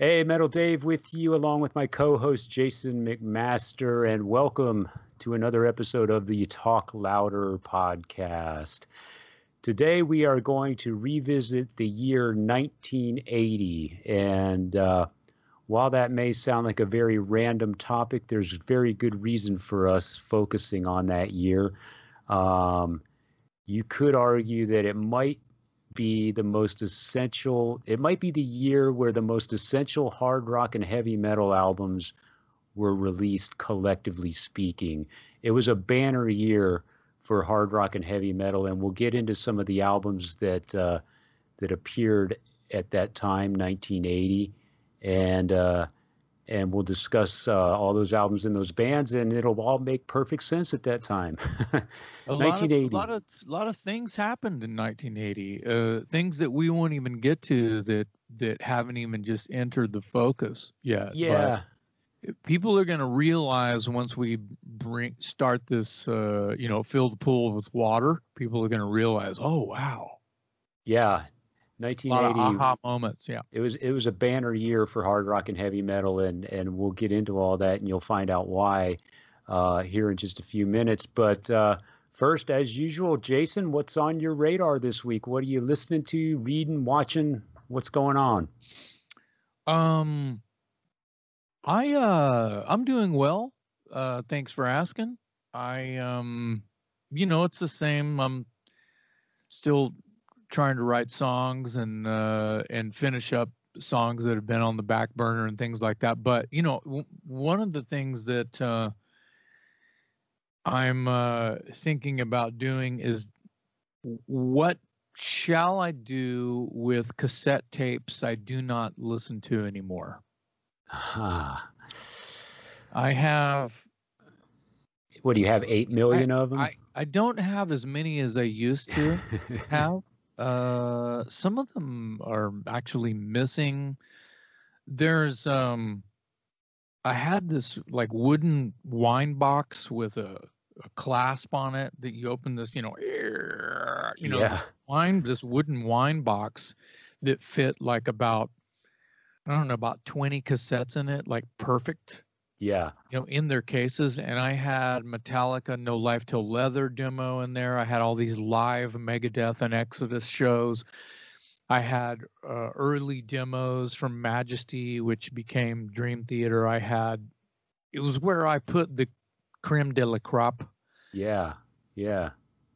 Hey, Metal Dave with you, along with my co host Jason McMaster, and welcome to another episode of the Talk Louder podcast. Today, we are going to revisit the year 1980. And uh, while that may sound like a very random topic, there's very good reason for us focusing on that year. Um, you could argue that it might be the most essential, it might be the year where the most essential hard rock and heavy metal albums were released, collectively speaking. It was a banner year for hard rock and heavy metal, and we'll get into some of the albums that uh, that appeared at that time, 1980, and uh, and we'll discuss uh, all those albums and those bands, and it'll all make perfect sense at that time. a 1980. Lot of, a lot of lot of things happened in 1980. Uh, things that we won't even get to that that haven't even just entered the focus yet. Yeah. People are going to realize once we bring start this, uh, you know, fill the pool with water. People are going to realize, oh wow. Yeah, 1980 aha moments yeah. It was it was a banner year for hard rock and heavy metal and and we'll get into all that and you'll find out why uh, here in just a few minutes. But uh, first as usual jason what's on your radar this week? What are you listening to reading watching? What's going on? Um i uh i'm doing well. Uh thanks for asking. I um you know it's the same. I'm still trying to write songs and uh, and finish up songs that have been on the back burner and things like that. But you know, w- one of the things that uh, I'm uh, thinking about doing is what shall I do with cassette tapes I do not listen to anymore? I have. What do you have? Eight million I, of them. I, I don't have as many as I used to have. Uh, some of them are actually missing. There's um, I had this like wooden wine box with a, a clasp on it that you open this, you know, you know, yeah. wine this wooden wine box that fit like about I don't know about 20 cassettes in it, like perfect yeah. You know, in their cases. And I had Metallica No Life Till Leather demo in there. I had all these live Megadeth and Exodus shows. I had uh, early demos from Majesty, which became Dream Theater. I had, it was where I put the creme de la crop. Yeah. Yeah.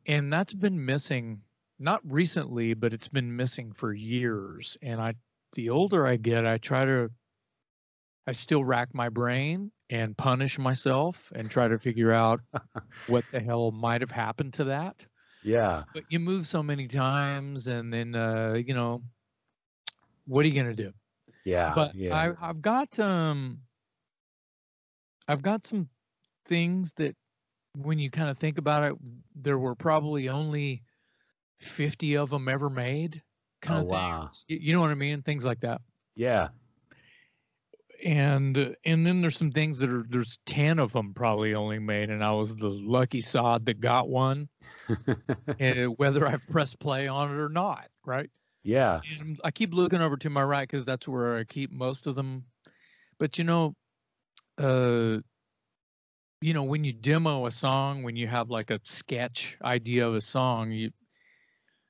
And that's been missing, not recently, but it's been missing for years. And I, the older I get, I try to I still rack my brain and punish myself and try to figure out what the hell might have happened to that. Yeah. But you move so many times and then uh, you know what are you gonna do? Yeah. But yeah. I I've got um I've got some things that when you kind of think about it, there were probably only 50 of them ever made kind oh, of wow. things. You know what I mean? Things like that. Yeah and and then there's some things that are there's 10 of them probably only made and i was the lucky sod that got one and whether i've pressed play on it or not right? Yeah. And i keep looking over to my right because that's where i keep most of them but you know uh you know when you demo a song when you have like a sketch idea of a song you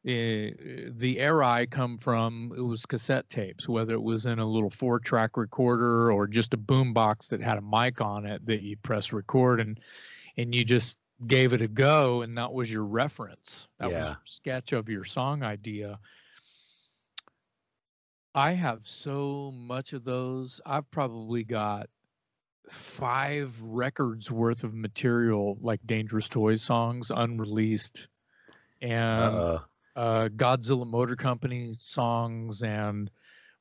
uh, the era I come from, it was cassette tapes, whether it was in a little four track recorder or just a boom box that had a mic on it that you press record and and you just gave it a go and that was your reference. That yeah. was your sketch of your song idea. I have so much of those. I've probably got five records worth of material like Dangerous Toys songs unreleased. And uh uh, Gahdzilla Motor Company songs and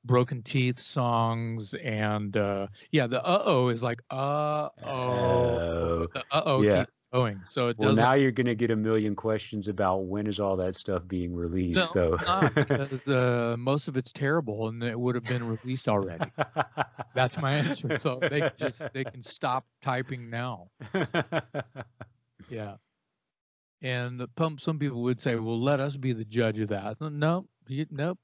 Broken Teeth songs and uh, yeah, the uh oh is like uh oh, uh oh yeah. keeps going. So it well, doesn't. now you're going to get a million questions about when is all that stuff being released, no, though. because uh, most of it's terrible and it would have been released already. That's my answer. So they just they can stop typing now. yeah. And the pump, some people would say, "Well, let us be the judge of that." No, you, nope.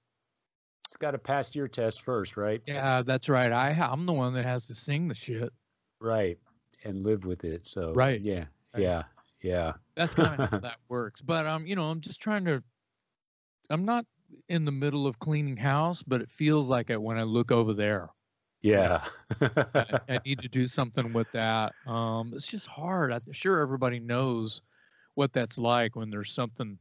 it's got to pass your test first, right? Yeah, that's right. I I'm the one that has to sing the shit. Right, and live with it. So Right. yeah, Right. yeah, yeah. That's kind of how that works. But um, you know, I'm just trying to. I'm not in the middle of cleaning house, but it feels like it when I look over there. Yeah. I, I need to do something with that. Um, it's just hard. I'm sure everybody knows what that's like when there's something.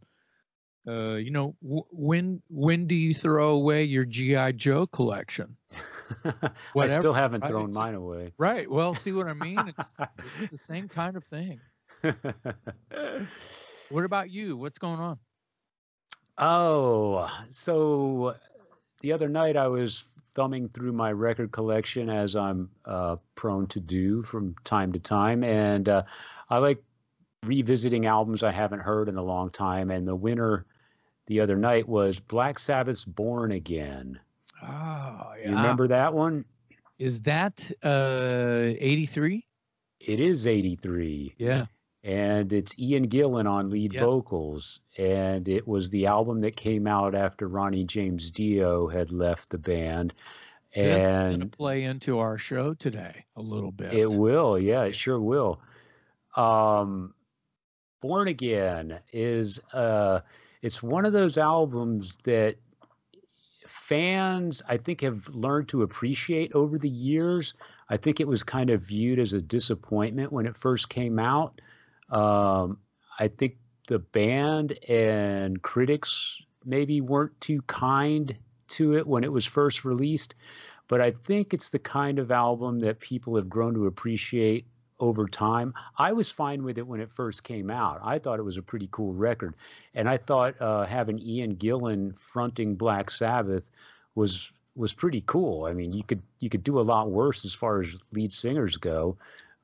Uh, you know, w- when when do you throw away your GI Joe collection? I still haven't right? thrown mine away. Right. Well, see what I mean? It's it's the same kind of thing. What about you? What's going on? oh, so the other night I was thumbing through my record collection as I'm uh, prone to do from time to time, and uh, I like revisiting albums I haven't heard in a long time. And the winner the other night was Black Sabbath's "Born Again." Oh, You remember that one? Is that uh 83? It is '83. Yeah. and it's Ian Gillan on lead vocals. And it was the album that came out after Ronnie James Dio had left the band. this is gonna And play into our show today a little bit. it will, yeah, it sure will. Um, Born Again is uh, it's one of those albums that fans I think have learned to appreciate over the years. I think it was kind of viewed as a disappointment when it first came out. Um, I think the band and critics maybe weren't too kind to it when it was first released, but I think it's the kind of album that people have grown to appreciate over time. I was fine with it when it first came out. I thought it was a pretty cool record, and I thought uh, having Ian Gillan fronting Black Sabbath was was pretty cool. I mean, you could you could do a lot worse as far as lead singers go.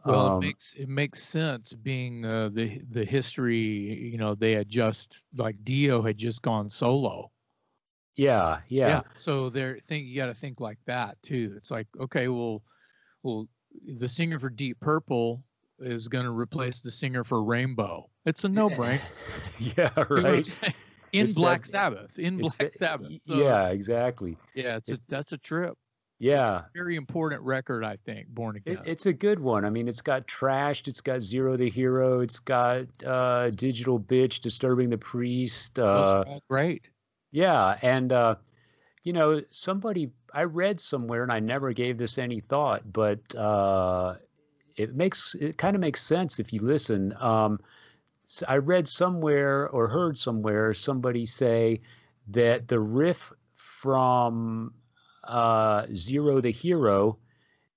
well, Um, it makes it makes sense being uh, the the history. You know, they had just like Dio had just gone solo. yeah, yeah, So they're think you got to think like that too. It's like okay, well, well, the singer for Deep Purple is going to replace the singer for Rainbow. It's a no brainer. yeah, right. In It's Black that- Sabbath, in Black Sabbath. So, yeah, exactly. yeah, it's a, that's a trip. Yeah, Very important record, I think. Born It, Again. it's a good one. I mean, it's got trashed. It's got Zero the Hero. It's got uh, Digital Bitch, Disturbing the Priest. Uh, great. yeah, and uh, you know, somebody I read somewhere, and I never gave this any thought, but uh, it makes it kind of makes sense if you listen. Um, s- I read somewhere or heard somewhere somebody say that the riff from uh, Zero the Hero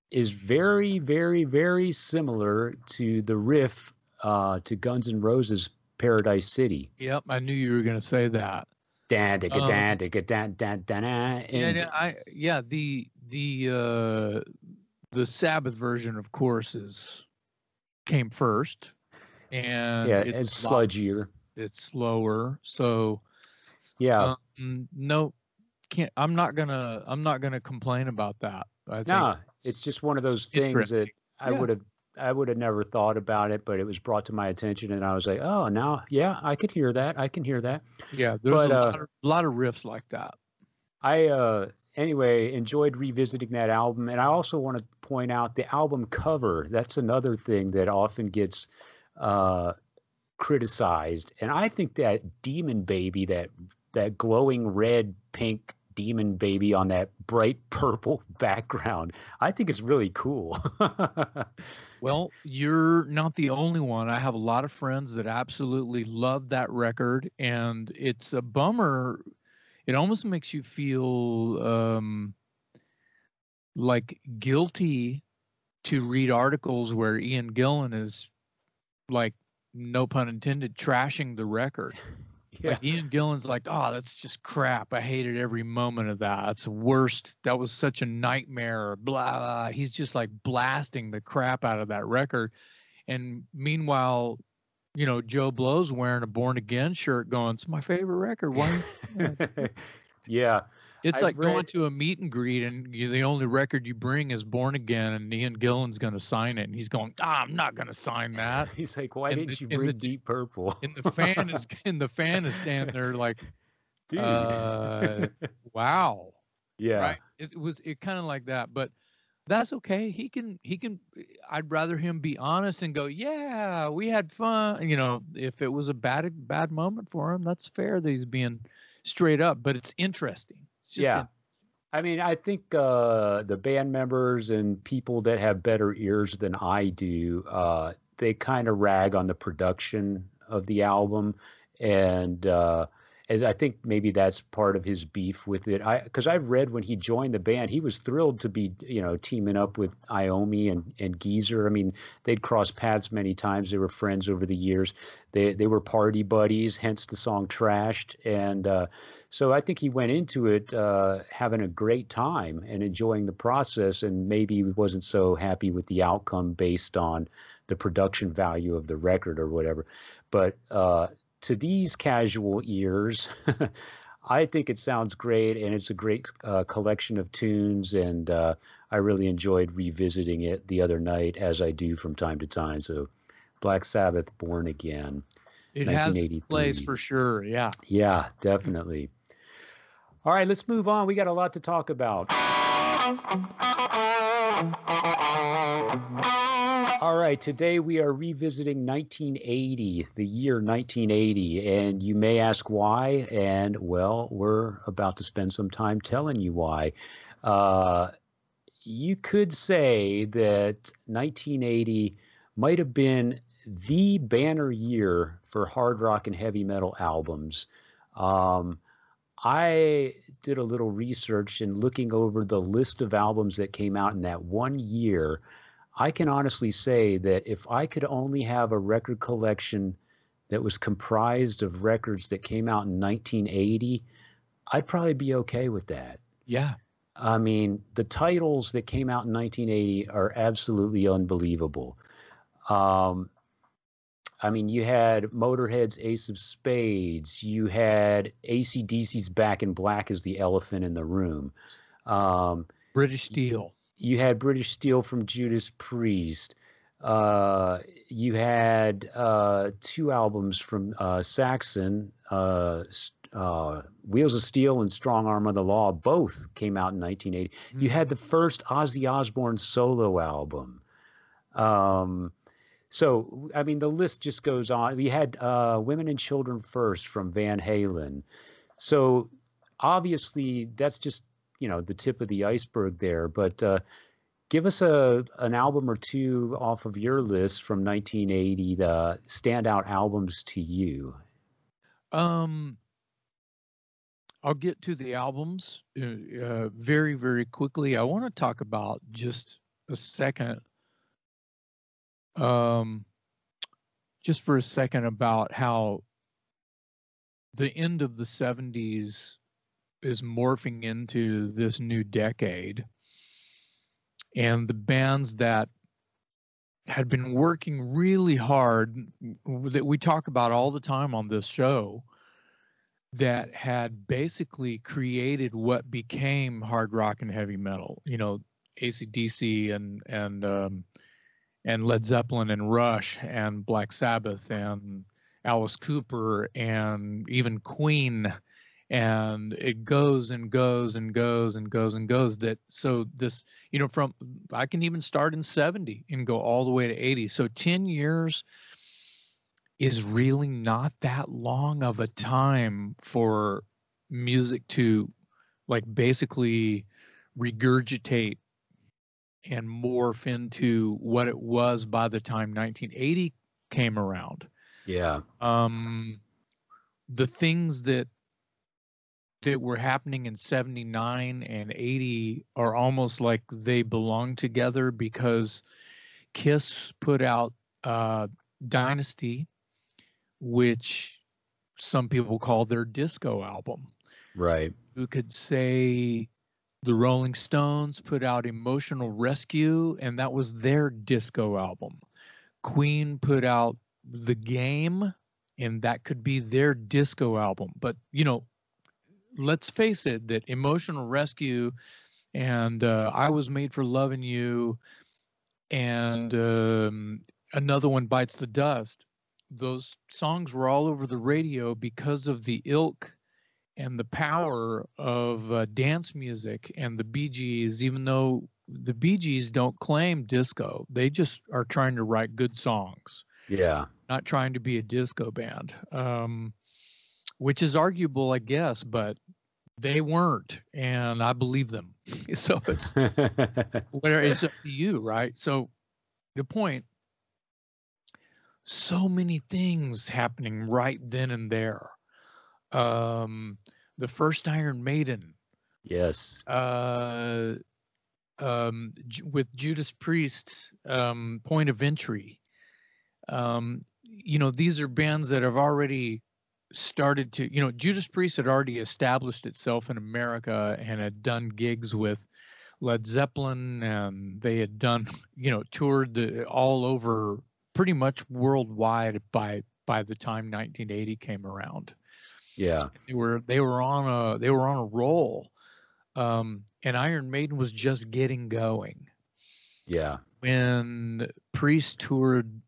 is very, very, very similar to the riff uh, to Guns N' Roses' Paradise City. Yep, I knew you were going to say that. Dan, digga, Um, dan, digga, dan, dan, dan, dan, Yeah, yeah, I yeah the the uh the Sabbath version, of course, is came first, and yeah, it's it's sludgier. It's slower, so Yeah, um, no, can't. I'm not gonna I'm not gonna complain about that. I think no, it's just one of those things that. I Yeah. would have I would have never thought about it, but it was brought to my attention, and I was like, oh, now, yeah, I could hear that. I can hear that. yeah. There's but, a uh, lot, of, lot of riffs like that. I uh anyway enjoyed revisiting that album and I also want to point out the album cover. That's another thing that often gets uh criticized. And I think that Demon Baby that that glowing red pink demon baby on that bright purple background. I think it's really cool. Well, you're not the only one. I have a lot of friends that absolutely love that record, and it's a bummer. It almost makes you feel um, like guilty to read articles where Ian Gillan is, like, no pun intended, trashing the record. yeah. Like Ian Gillan's like, oh, that's just crap. I hated every moment of that. That's the worst. That was such a nightmare. Blah, blah. He's just like blasting the crap out of that record. And meanwhile, you know, Joe Blow's wearing a Born Again shirt, going, "It's my favorite record." Why? yeah. It's I've like going to a meet and greet, and you, the only record you bring is Born Again, and Ian Gillan's going to sign it, and he's going, ah, "I'm not going to sign that." He's like, why And didn't the- you bring the- Deep Purple? And the fan is, and the fan is standing there like, Dude. uh, "Wow." Yeah. Right. It was it kind of like that, but that's okay. He can he can. I'd rather him be honest and go, yeah, we had fun. You know, if it was a bad bad moment for him, that's fair that he's being straight up. But it's interesting. Yeah. I mean, I think uh, the band members and people that have better ears than I do, uh, they kind of rag on the production of the album, and uh, as I think maybe that's part of his beef with it. I because I've read when he joined the band, he was thrilled to be you know teaming up with Iommi and and Geezer. I mean, they'd crossed paths many times. They were friends over the years. They they were party buddies. Hence the song "Trashed." And uh, so I think he went into it uh, having a great time and enjoying the process, and maybe wasn't so happy with the outcome based on the production value of the record or whatever. But uh, to these casual ears, I think it sounds great, and it's a great uh, collection of tunes, and uh, I really enjoyed revisiting it the other night, as I do from time to time. So, Black Sabbath, Born Again, it has place for sure. Yeah, yeah, definitely. All right, let's move on. We got a lot to talk about. All right, today we are revisiting 1980, the year 1980, and you may ask why, and well, we're about to spend some time telling you why. Uh, you could say that 1980 might have been the banner year for hard rock and heavy metal albums. Um, I did a little research and looking over the list of albums that came out in that one year. I can honestly say that if I could only have a record collection that was comprised of records that came out in 1980, I'd probably be okay with that. Yeah. I mean, the titles that came out in 1980 are absolutely unbelievable. Um, I mean, you had Motorhead's Ace of Spades. You had ACDC's Back in Black as the elephant in the room. Um, British Steel you had British Steel from Judas Priest. Uh, you had uh, two albums from uh, Saxon, uh, uh, Wheels of Steel and Strong Arm of the Law. Both came out in 1980. Mm-hmm. You had the first Ozzy Osbourne solo album. Um, so, I mean, the list just goes on. We had uh, Women and Children First from Van Halen. So, obviously, that's just you know the tip of the iceberg there. But uh, give us a an album or two off of your list from 1980. The standout albums to you. Um, I'll get to the albums uh, uh, very very quickly. I want to talk about just a second. Um, just for a second about how the end of the 70s is morphing into this new decade. And the bands that had been working really hard that we talk about all the time on this show that had basically created what became hard rock and heavy metal. You know, ACDC and and um, and Led Zeppelin and Rush and Black Sabbath and Alice Cooper and even Queen. And it goes and goes and goes and goes and goes that so this you know from i can even start in 70 and go all the way to 80 so 10 years is really not that long of a time for music to like basically regurgitate and morph into what it was by the time 1980 came around yeah um the things that that were happening in 79 and 80 are almost like they belong together because Kiss put out uh, Dynasty, which some people call their disco album. Right. Who could say the Rolling Stones put out Emotional Rescue, and that was their disco album. Queen put out The Game, and that could be their disco album. But, you know, let's face it, that emotional rescue and uh, I was made for loving you, and um, another one bites the dust. Those songs were all over the radio because of the ilk and the power of uh, dance music and the Bee Gees, even though the Bee Gees don't claim disco, they just are trying to write good songs. Yeah. Not trying to be a disco band, um, which is arguable, I guess, but they weren't, and I believe them. so it's whatever it's up to you, right? So the point so many things happening right then and there. Um, the first Iron Maiden. Yes. Uh, um, with Judas Priest, um, Point of Entry. Um, you know, these are bands that have already started to, you know, Judas Priest had already established itself in America and had done gigs with Led Zeppelin, and they had done, you know, toured the, all over pretty much worldwide by by the time 1980 came around. Yeah, they were they were on a they were on a roll, um, and Iron Maiden was just getting going. Yeah, when Priest toured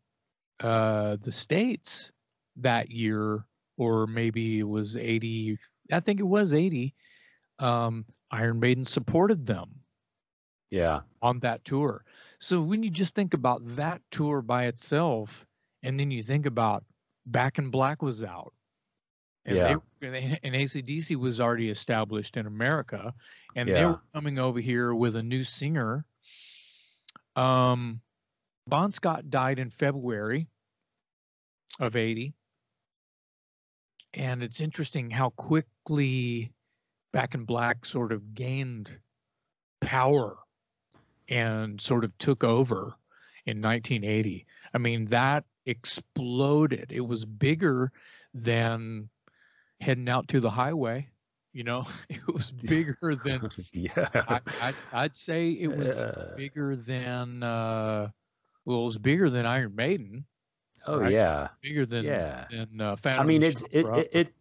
uh, the states that year, or maybe it was 80. I think it was 80. Um, Iron Maiden supported them. Yeah, on that tour. So when you just think about that tour by itself, and then you think about Back in Black was out, and yeah. they and ACDC was already established in America, and yeah. they were coming over here with a new singer. Um, Bon Scott died in February of '80, and it's interesting how quickly Back in Black sort of gained power and sort of took over in 1980. I mean, that exploded. It was bigger than heading out to the highway. You know, it was bigger than. yeah. I, would say it was uh, bigger than. Uh, well, it was bigger than Iron Maiden. Oh right? yeah. Bigger than. Yeah. Than, uh, I mean, it's it, it, it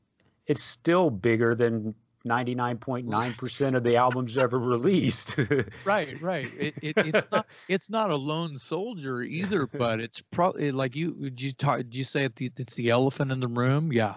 it's still bigger than 99.9% of the albums ever released. right, right. It, it, it's not it's not a lone soldier either, but it's probably like you did you talk did you say it's the elephant in the room? Yeah.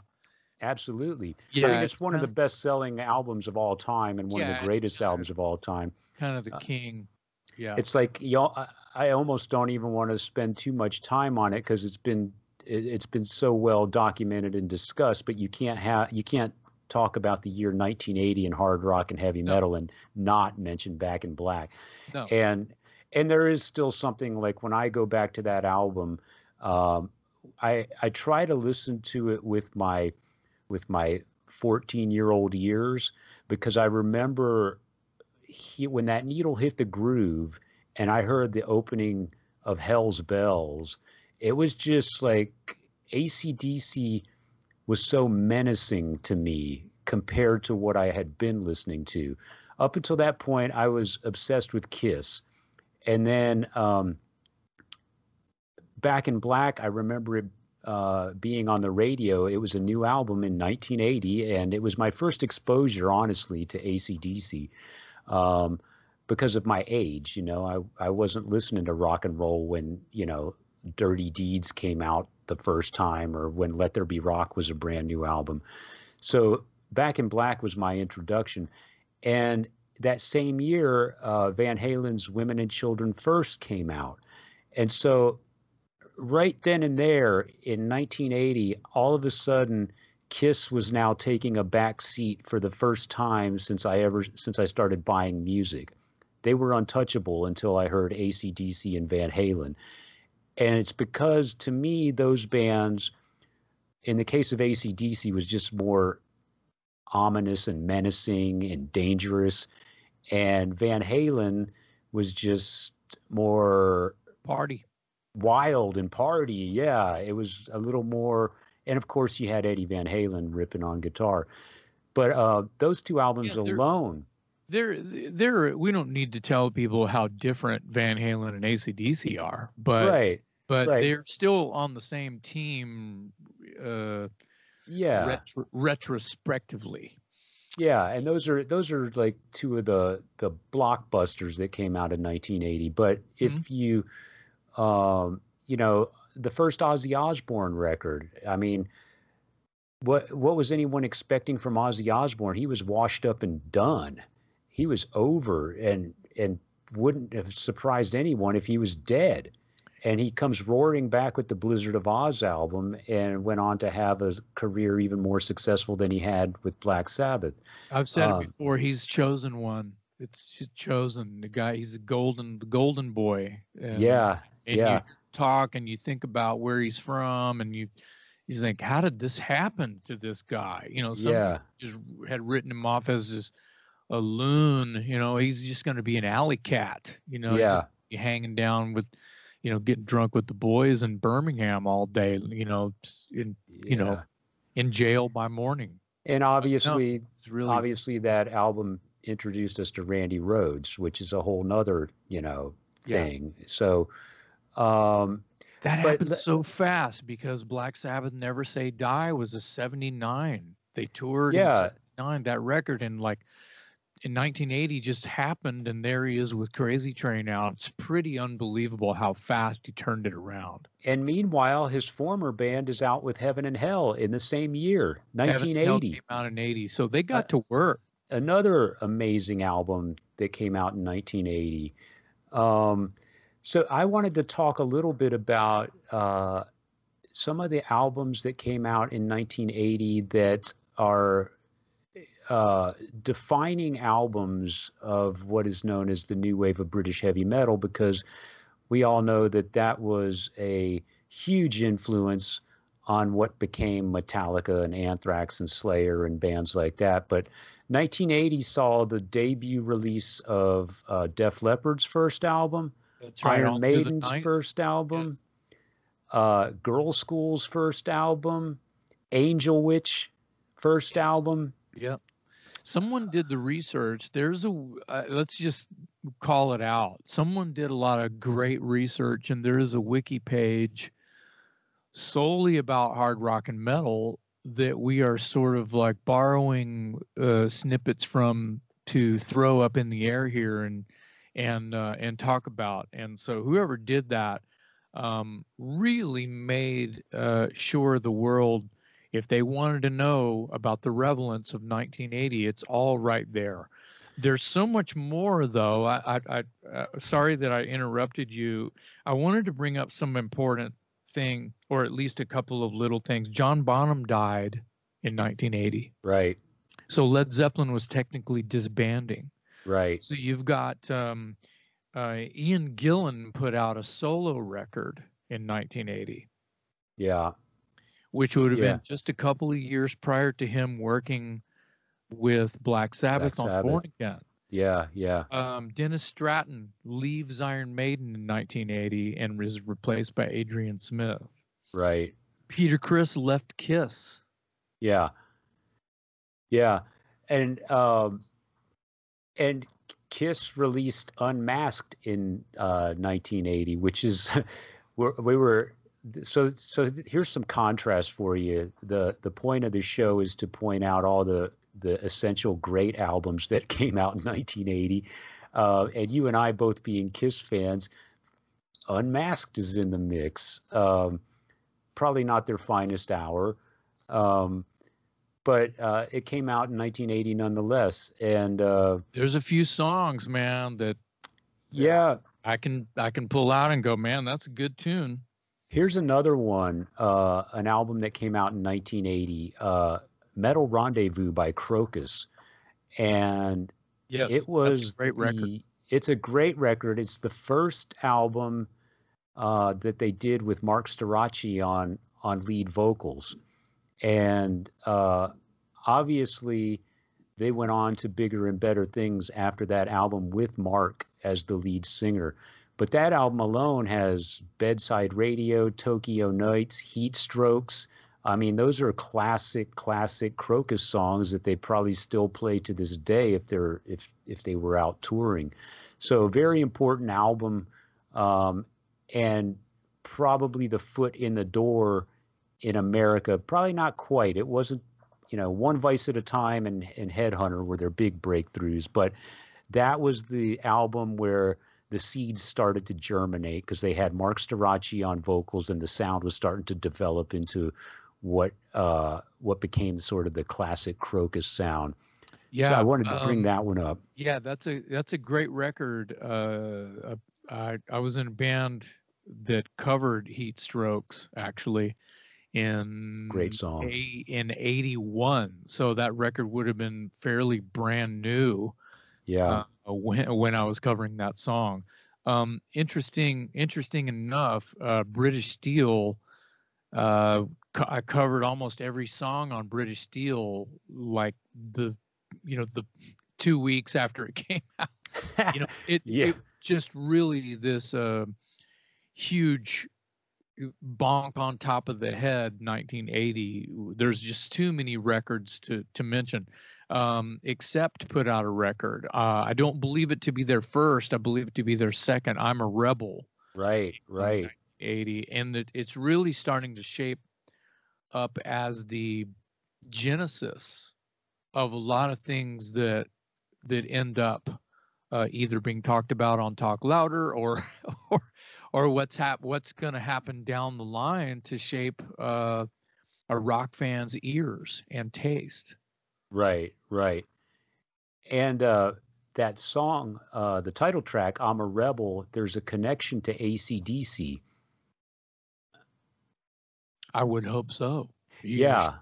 Absolutely. Yeah, I mean, it's, it's one of the best selling albums of all time and one yeah, of the greatest albums of all time. Kind of the king. Yeah. It's like know, I, I almost don't even want to spend too much time on it because it's been it, it's been so well documented and discussed, but you can't have you can't talk about the year 1980 in hard rock and heavy no. metal and not mention Back in Black. No. And and there is still something like when I go back to that album, um, I I try to listen to it with my with my 14 year old ears because I remember he, when that needle hit the groove and I heard the opening of Hell's Bells, it was just like ACDC was so menacing to me compared to what I had been listening to. Up until that point, I was obsessed with Kiss. And then um, Back in Black, I remember it uh, being on the radio. It was a new album in 1980, and it was my first exposure, honestly, to ACDC. Um, because of my age, you know, I, I wasn't listening to rock and roll when, you know, Dirty Deeds came out the first time or when Let There Be Rock was a brand new album. So Back in Black was my introduction. And that same year, uh, Van Halen's Women and Children First came out. And so right then and there in 1980, all of a sudden, Kiss was now taking a back seat for the first time since I ever since I started buying music. They were untouchable until I heard ACDC and Van Halen. And it's because to me, those bands, in the case of ACDC, was just more ominous and menacing and dangerous. And Van Halen was just more party, wild and party. Yeah, it was a little more. And of course, you had Eddie Van Halen ripping on guitar. But uh, those two albums yeah, alone. They're, they're, we don't need to tell people how different Van Halen and ACDC are, but right, but right. they're still on the same team. Uh, yeah, retro- retrospectively. Yeah, and those are those are like two of the the blockbusters that came out in 1980. But if mm-hmm. you, um, you know, the first Ozzy Osbourne record, I mean, what what was anyone expecting from Ozzy Osbourne? He was washed up and done. He was over and and wouldn't have surprised anyone if he was dead. And he comes roaring back with the Blizzard of Ozz album and went on to have a career even more successful than he had with Black Sabbath. I've said um, it before. He's chosen one. It's chosen. The guy. He's a golden, golden boy. And, yeah. And yeah. You talk and you think about where he's from, and you you think, how did this happen to this guy? You know, some yeah. just had written him off as this a loon. You know, he's just going to be an alley cat. You know, yeah. just hanging down with, you know, getting drunk with the boys in Birmingham all day. You know, in you know, in jail by morning. And obviously, no, really... obviously that album introduced us to Randy Rhoads, which is a whole nother, you know, thing. Yeah. So, um, that happened so fast because Black Sabbath Never Say Die was a 79. They toured yeah. in 79. That record in like in 1980 just happened and there he is with Crazy Train out. It's pretty unbelievable how fast he turned it around. And meanwhile, his former band is out with Heaven and Hell in the same year, 1980. came out in 80. So they got uh, to work. Another amazing album that came out in 1980. Um, so I wanted to talk a little bit about uh, some of the albums that came out in 1980 that are uh, defining albums of what is known as the new wave of British heavy metal, because we all know that that was a huge influence on what became Metallica and Anthrax and Slayer and bands like that. But 1980 saw the debut release of uh, Def Leppard's first album, right. Iron Maiden's first album, yes. uh, Girlschool's first album, Angel Witch first yes. album. Yep. Someone did the research. There's a uh, let's just call it out. Someone did a lot of great research, and there is a wiki page solely about hard rock and metal that we are sort of like borrowing uh, snippets from to throw up in the air here and and uh, and talk about. And so whoever did that um, really made uh, sure the world, if they wanted to know about the relevance of 1980, it's all right there. There's so much more, though. I, I, I uh, sorry that I interrupted you. I wanted to bring up some important thing, or at least a couple of little things. John Bonham died in 1980. Right. So Led Zeppelin was technically disbanding. Right. So you've got um, uh, Ian Gillan put out a solo record in 1980. Yeah. Which would have yeah. been just a couple of years prior to him working with Black Sabbath, Black Sabbath. on Born Again. Yeah, yeah. Um, Dennis Stratton leaves Iron Maiden in 1980 and was replaced by Adrian Smith. Right. Peter Criss left Kiss. Yeah. Yeah. And um, and Kiss released Unmasked in uh, 1980, which is we were so so here's some contrast for you. The the point of the show is to point out all the the essential great albums that came out in 1980. Uh, and you and I both being Kiss fans, Unmasked is in the mix. Um, probably not their finest hour. Um, but uh, it came out in 1980 nonetheless. And uh, there's a few songs, man, that yeah, I can I can pull out and go, man, that's a good tune. Here's another one, uh, an album that came out in 1980, uh, Metal Rendezvous by Krokus, and yes, it was great the, record. It's a great record. It's the first album uh, that they did with Marc Storace on on lead vocals and uh, obviously, they went on to bigger and better things after that album with Marc as the lead singer. But that album alone has Bedside Radio, Tokyo Nights, Heat Strokes. I mean, those are classic, classic Krokus songs that they probably still play to this day if they're if if they were out touring. So, a very important album, um, and probably the foot in the door in America, probably not quite. It wasn't, you know, One Vice at a Time and, and Headhunter were their big breakthroughs, but that was the album where the seeds started to germinate because they had Marc Storace on vocals and the sound was starting to develop into what uh, what became sort of the classic Krokus sound. Yeah, so I wanted to bring um, that one up. Yeah, that's a that's a great record. Uh, uh, I I was in a band that covered Heat Strokes actually in Great song. A, in 81 so that record would have been fairly brand new Yeah, uh, when when I was covering that song um, interesting interesting enough uh, British Steel uh, co- I covered almost every song on British Steel like the you know the two weeks after it came out you know it, Yeah. it just really this uh, huge bonk on top of the head 1980 there's just too many records to to mention um Accept put out a record uh i don't believe it to be their first i believe it to be their second i'm a rebel right, right. 80 and it, it's really starting to shape up as the genesis of a lot of things that that end up uh, either being talked about on Talk Louder or or or what's hap- what's going to happen down the line to shape uh, a rock fan's ears and taste. Right, right. And uh, that song, uh, the title track, I'm a Rebel, there's a connection to ACDC. I would hope so. Yeah.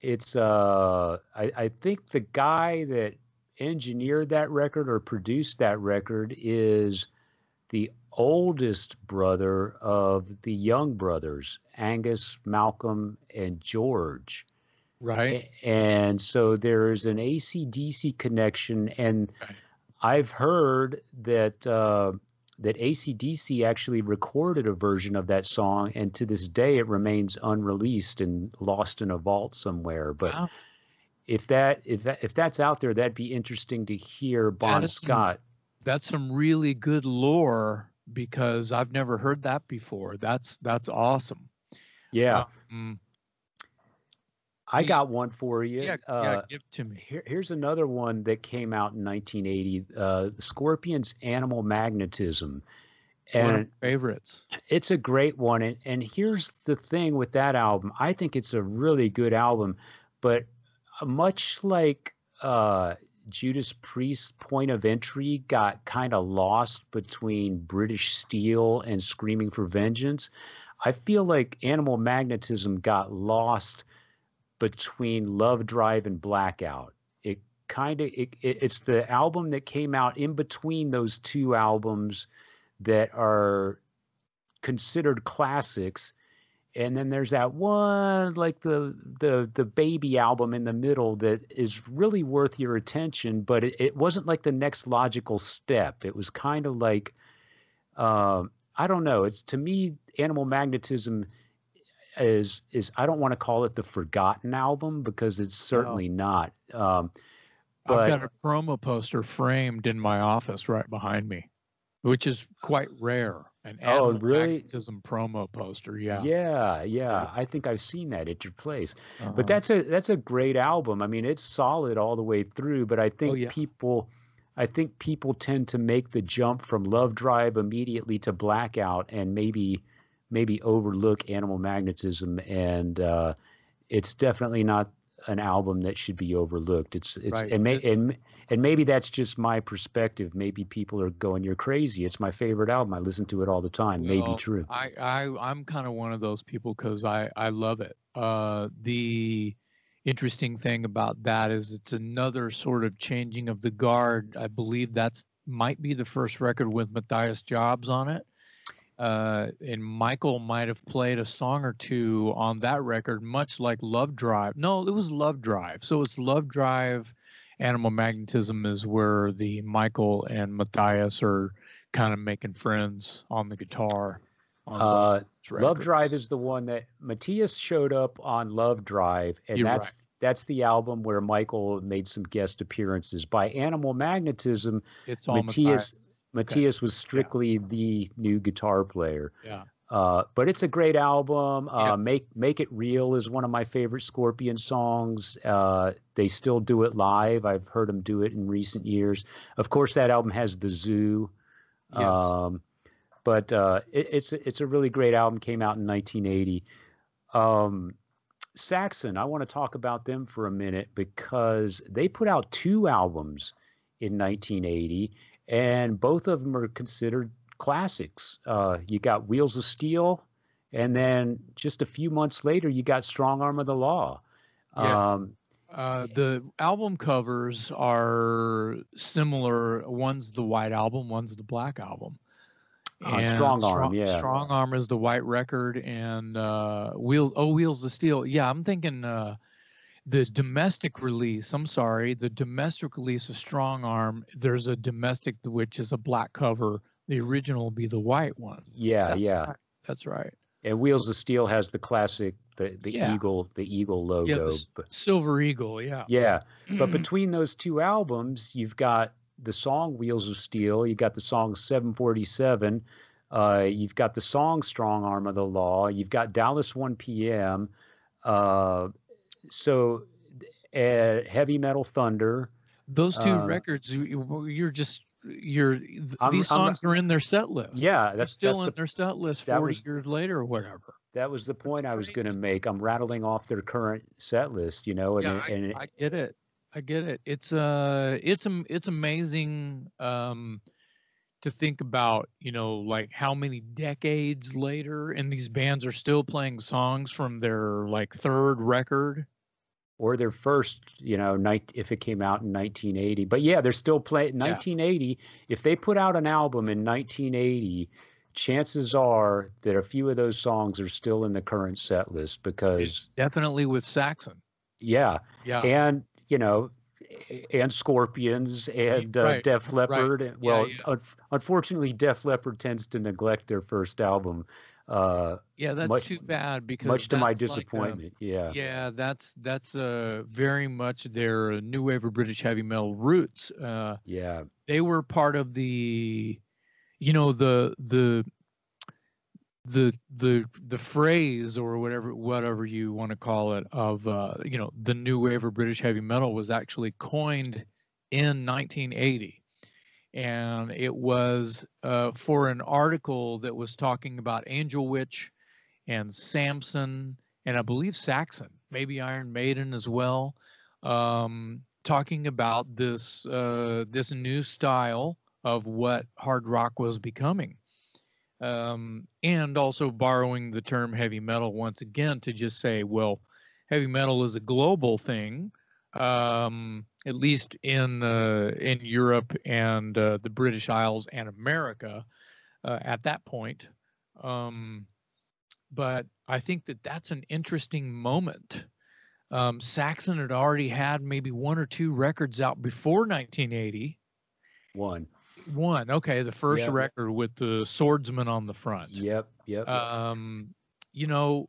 It's, uh, I, I think the guy that engineered that record or produced that record is the oldest brother of the Young brothers, Angus, Malcolm, and George. right. And so there is an ACDC connection, and Right. I've heard that uh, that ACDC actually recorded a version of that song, and to this day it remains unreleased and lost in a vault somewhere. But Wow. if that if that, if that's out there, that'd be interesting to hear Bon some- Scott. That's some really good lore because I've never heard that before. That's that's awesome. Yeah, Um, I got one for you. yeah, uh, yeah, give it to me. Here, here's another one that came out in 1980. Uh, Scorpions Animal Magnetism. And favorites. it's a great one. And, and here's the thing with that album I think it's a really good album, but uh, much like uh, Judas Priest's point of entry got kind of lost between British Steel and Screaming for Vengeance, I feel like Animal Magnetism got lost between Love Drive and Blackout. It kind of it, it, it's the album that came out in between those two albums that are considered classics and then there's that one like the the the baby album in the middle that is really worth your attention but it, it wasn't like the next logical step. It was kind of like um i don't know. It's to me animal magnetism is is i don't want to call it the forgotten album because it's certainly not um but, I've got a promo poster framed in my office right behind me, which is quite rare. An Oh, animal really? magnetism promo poster. Yeah. yeah yeah i think i've seen that at your place Uh-huh. But that's a that's a great album. I mean, it's solid all the way through. But I think Oh, yeah. people, I think people tend to make the jump from Love Drive immediately to Blackout, and maybe maybe overlook Animal Magnetism. And uh, it's definitely not an album that should be overlooked. It's it's Right. and, may, and maybe that's just my perspective. Maybe people are going, "You're crazy." It's my favorite album. I listen to it all the time. Maybe true. I, I I'm kind of one of those people because I I love it. Uh, the interesting thing about that is it's another sort of changing of the guard. I believe that's might be the first record with Matthias Jabs on it. Uh, and Michael might have played a song or two on that record, much like Love Drive. No, it was Love Drive. So it's Love Drive. Animal Magnetism is where the Michael and Matthias are kind of making friends on the guitar. on Uh, Love Drive is the one that Matthias showed up on Love Drive, and You're that's that's the album where Michael made some guest appearances. By Animal Magnetism, it's all Matthias Matthias. Matthias was strictly the new guitar player. Yeah. Uh, but it's a great album. Uh, Yes. Make Make It Real is one of my favorite Scorpion songs. Uh, they still do it live. I've heard them do it in recent years. Of course, that album has the Zoo. Yes. Um, but uh, it, it's a- it's a really great album. Came out in 1980. Um, Saxon, I want to talk about them for a minute because they put out two albums in 1980, and both of them are considered classics. Uh, you got Wheels of Steel, and then just a few months later, you got Strong Arm of the Law. Yeah. Um, uh, the album covers are similar. One's the white album, one's the black album. Uh, strong arm, strong, yeah. Strong arm is the white record, and uh, wheels. Oh, wheels of steel. Yeah, I'm thinking uh, the domestic release. I'm sorry, the domestic release of Strong Arm. There's a domestic which is a black cover. The original will be the white one. Yeah, That's yeah. Right. That's right. And Wheels of Steel has the classic, the the Yeah. eagle, the eagle logo. Yeah, the but Silver Eagle. Yeah. yeah, but between those two albums, you've got the song Wheels of Steel, you got the song 747, uh, you've got the song Strong Arm of the Law, you've got Dallas 1 p.m. Uh, so uh, Heavy Metal Thunder. Those two Uh, records, you- you- you're just you're I'm- these I'm- songs are in their set list. Yeah, They're that's still that's in the their set list 40 was- years later or whatever. that was the point I was going to make. I'm rattling off their current set list, you know, and yeah, it- and I, it- I get it. I get it. It's uh, it's am- it's amazing um, to think about. You know, like how many decades later, and these bands are still playing songs from their like third record. Or their first, you know, night if it came out in 1980. But yeah, they're still playing 1980. If they put out an album in 1980, chances are that a few of those songs are still in the current set list because Definitely with Saxon. yeah, Yeah. and you know, and Scorpions and uh, Right, Def Leppard. Yeah, Well, yeah. un- unfortunately, Def Leppard tends to neglect their first album, uh, yeah, that's much- too bad because much to my that's like, uh, disappointment. yeah. Yeah, that's that's uh, very much their new wave of British heavy metal roots. Uh, yeah, they were part of the, you know, the the the the the phrase or whatever whatever you want to call it of uh, you know the new wave of British heavy metal was actually coined in 1980 and it was uh, for an article that was talking about Angel Witch and Samson and I believe Saxon, maybe Iron Maiden as well, um, talking about this uh, this new style of what hard rock was becoming, um, and also borrowing the term heavy metal once again to just say, well, heavy metal is a global thing um, at least in uh, in Europe and uh, the British Isles and America uh, at that point. Um, but I think that that's an interesting moment. Um, Saxon had already had maybe one or two records out before 1980. one. One, okay, the first Yeah. record with the swordsman on the front Yep, yep. um you know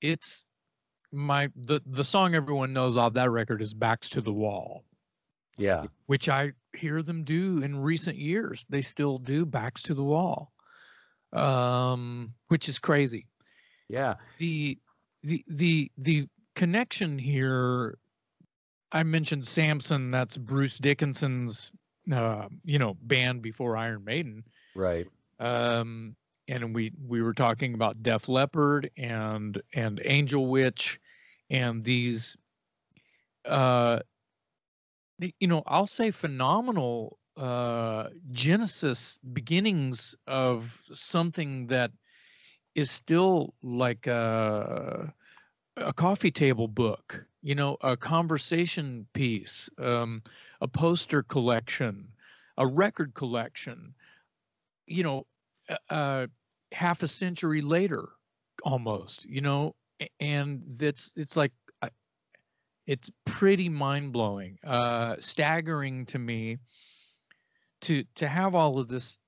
it's my the the song everyone knows off that record is backs to the wall yeah. which i hear them do in recent years they still do backs to the wall um which is crazy Yeah. the the the the connection here i mentioned samson that's bruce dickinson's uh, you know band before iron maiden Right. um, and we we were talking about Def Leppard and and Angel Witch, and these, uh, you know, I'll say phenomenal uh, genesis beginnings of something that is still like a, a coffee table book, you know, a conversation piece, um, a poster collection, a record collection you know, uh, half a century later, almost, you know, and that's it's like uh, it's pretty mind blowing, uh, staggering to me to to have all of this.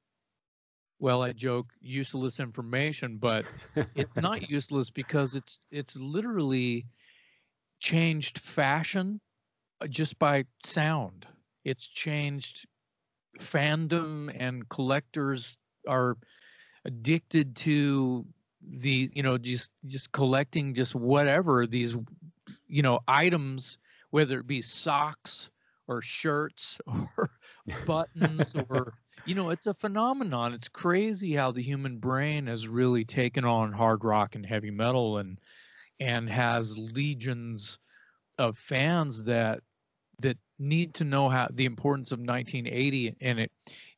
Well, I joke useless information, but it's not useless because it's it's literally changed fashion uh, just by sound. It's changed fandom and collectors are addicted to the you know just just collecting just whatever these you know items whether it be socks or shirts or buttons or you know it's a phenomenon. It's crazy how the human brain has really taken on hard rock and heavy metal and and has legions of fans that that need to know how the importance of 1980 and it.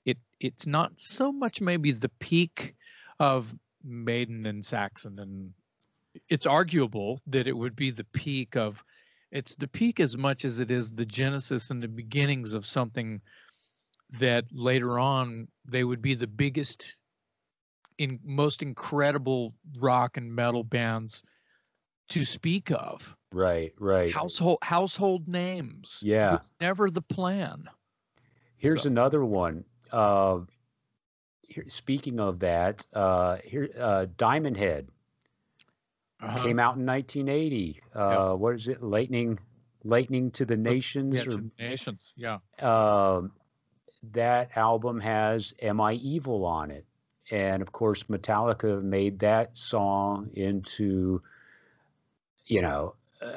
It it's not so much maybe the peak of Maiden and Saxon and it's arguable that it would be the peak of it's the peak as much as it is the genesis and the beginnings of something that later on they would be the biggest in most incredible rock and metal bands to speak of. Right right. Household household names. Yeah. Never the plan. Here's so. another one uh here, speaking of that uh here uh diamond head. Uh-huh. came out in 1980 uh yep. what is it lightning lightning to the nations yeah, or to nations yeah. Um that album has am i evil on it? And of course metallica made that song into you know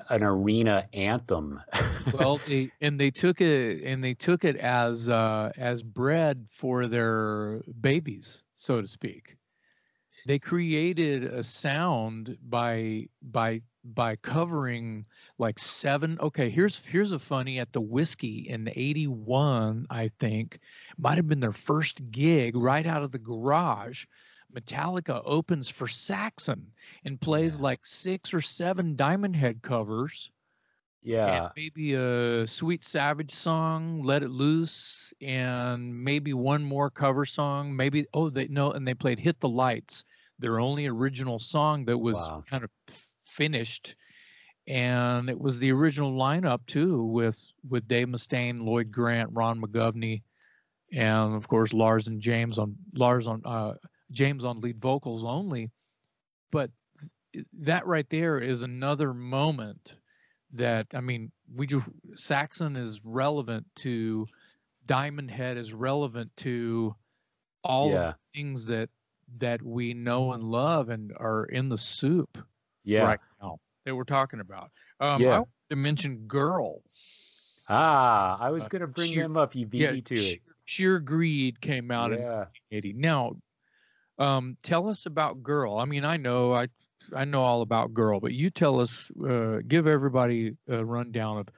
an arena anthem. well, they, and they took it and they took it as uh, as bread for their babies, so to speak. They created a sound by by by covering like seven. Okay, here's here's a funny at the Whisky in '81. I think might have been their first gig right out of the garage Metallica opens for Saxon and plays yeah. like six or seven Diamond Head covers. Yeah. maybe a Sweet Savage song, Let It Loose, and maybe one more cover song. Maybe oh they no, and they played Hit the Lights, their only original song that was wow. kind of finished. And it was the original lineup too, with with Dave Mustaine, Lloyd Grant, Ron McGovney, and of course Lars and James on Lars on uh, James on lead vocals only. But that right there is another moment that I mean, we do Saxon is relevant to Diamond Head is relevant to all yeah. of the things that that we know and love and are in the soup yeah. right now that we're talking about. Um, yeah. I want to mention Girl. Ah, I was uh, going to bring sheer, him up. You beat yeah, me to sheer, it. Sheer Greed came out yeah. in 1980. Now, um, tell us about Girl. I mean, I know I I know all about Girl, but you tell us, uh, give everybody a rundown of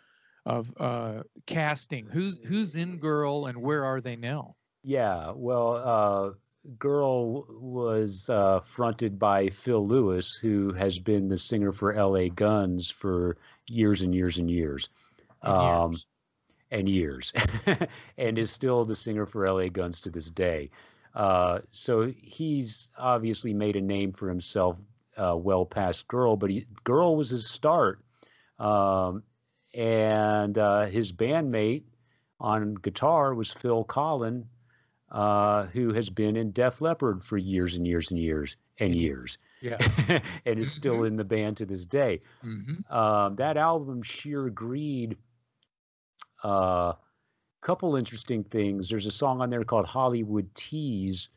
of uh, casting. Who's who's in Girl and where are they now? Yeah, well, uh, Girl was uh, fronted by Phil Lewis, who has been the singer for L.A. Guns for years and years and years. And um, years. and years, and is still the singer for LA Guns to this day. Uh, so he's obviously made a name for himself uh, well past Girl, but he, Girl was his start. Um, and uh, his bandmate on guitar was Phil Collen, uh, who has been in Def Leppard for years and years and years and years. Yeah. and is still in the band to this day. Mm-hmm. Um, that album, Sheer Greed, uh, couple interesting things. There's a song on there called Hollywood Tease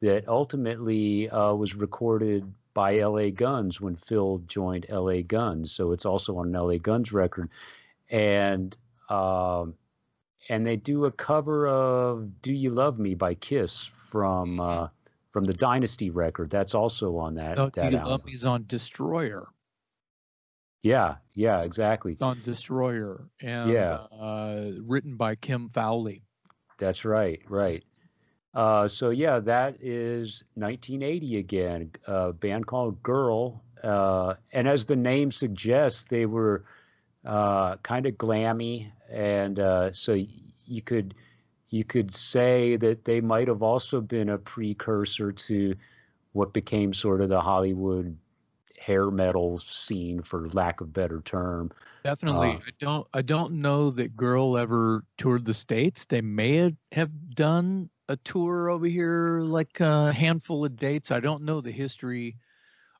that ultimately uh, was recorded by LA Guns when Phil joined LA Guns. So it's also on an LA Guns record. And um, and they do a cover of "Do You Love Me" by Kiss from uh, from the Dynasty record. That's also on that. Oh, that Do You album. Love Me's on Destroyer. Yeah, yeah, exactly. It's on Destroyer and yeah. uh, written by Kim Fowley. That's right, right. Uh, so yeah, that is 1980 again. A band called Girl, uh, and as the name suggests, they were uh, kind of glammy, and uh, so you could you could say that they might have also been a precursor to what became sort of the Hollywood hair metal scene, for lack of better term. Definitely, uh, I don't. I don't know that Girl ever toured the states. They may have, done a tour over here, like a handful of dates. I don't know the history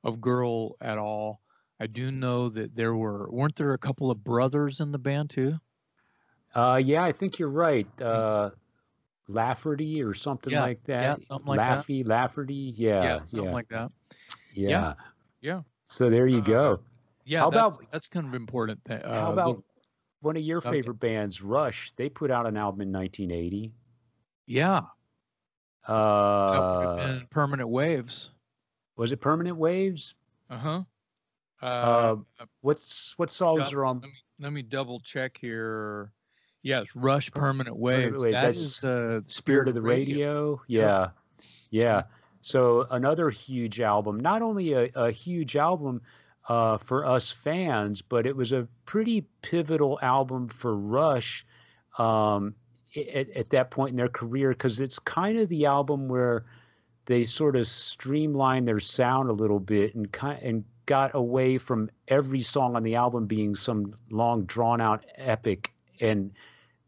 of Girl at all. I do know that there were weren't there a couple of brothers in the band too? Uh, yeah, I think you're right. Uh, Lafferty or something yeah, like that. Yeah, something like Laffy, that. Lafferty, yeah, yeah, something yeah. like that. Yeah. yeah. Yeah. So there you uh, go. Yeah. How that's, about that's kind of important. Uh, how about one of your favorite okay. bands, Rush? They put out an album in 1980. Yeah. Uh, Permanent Waves. Was it Permanent Waves? Uh huh. Uh, Uh, what's what songs are on? let me, let me double check here. Yes, Rush Permanent Waves. Waves, That that's is uh, Spirit of the Radio. Yeah, yeah. So another huge album. Not only a, a huge album uh, for us fans, but it was a pretty pivotal album for Rush um, at, at that point in their career because it's kind of the album where they sort of streamlined their sound a little bit and kind and got away from every song on the album being some long drawn out epic and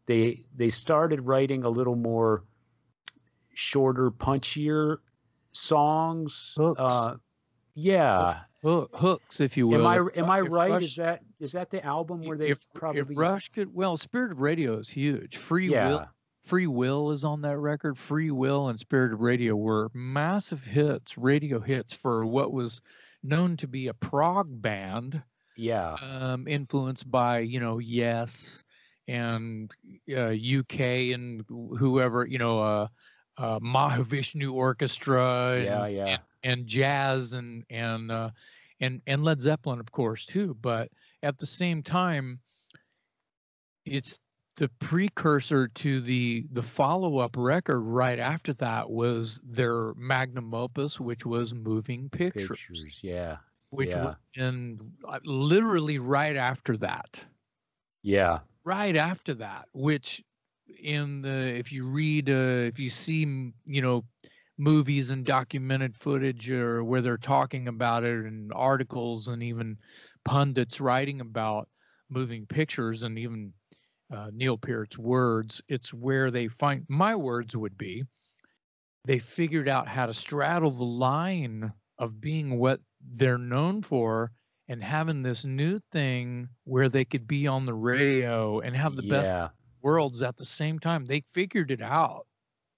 they they started writing a little more shorter punchier songs Hooks. uh yeah Hook, hooks, if you will. am i am i if right Rush- is that is that the album where they if, probably if Rush could, well, Spirit of Radio is huge. Free yeah Will, Free Will is on that record. Free Will and Spirit of Radio were massive hits, radio hits for what was known to be a prog band, yeah um, influenced by you know Yes and uh, UK and whoever you know, uh, uh, Mahavishnu Orchestra and, yeah yeah and jazz and and uh, and and Led Zeppelin, of course, too. But at the same time, it's the precursor to the the follow up record right after that was their magnum opus, which was Moving Pictures, pictures yeah which yeah. was in uh, literally right after that yeah right after that which in the if you read uh, if you see you know movies and documented footage or where they're talking about it and articles and even pundits writing about moving pictures and even uh, Neil Peart's words it's where they find my words would be they figured out how to straddle the line of being what they're known for and having this new thing where they could be on the radio and have the best yeah worlds at the same time. They figured it out.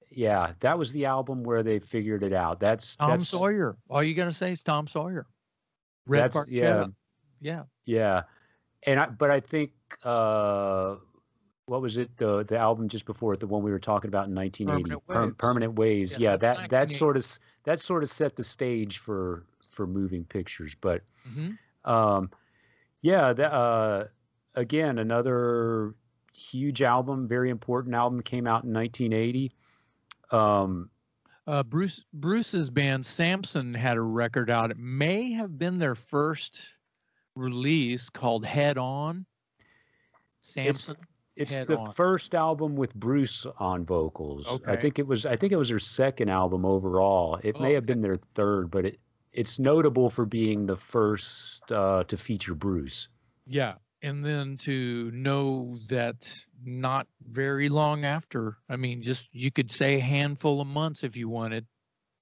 yeah that was the album where they figured it out that's Tom that's Sawyer. All you got to say is Tom Sawyer. Red that's Park yeah. Yeah. Yeah, and I but I think uh, what was it the the album just before it the one we were talking about in 1980 Permanent Per- Waves. Permanent Waves. Yeah, Yeah, that that sort of that sort of set the stage for for moving pictures. But hmm um, yeah, that, uh, again another huge album, very important album came out in 1980. Um, Uh, Bruce Bruce's band Samson had a record out. It may have been their first release called Head On. Samson. It's Head the On. first album with Bruce on vocals. Okay. I think it was I think it was their second album overall. It may Oh, have been their third, but it it's notable for being the first uh, to feature Bruce. Yeah. And then to know that not very long after, I mean, just you could say a handful of months if you wanted.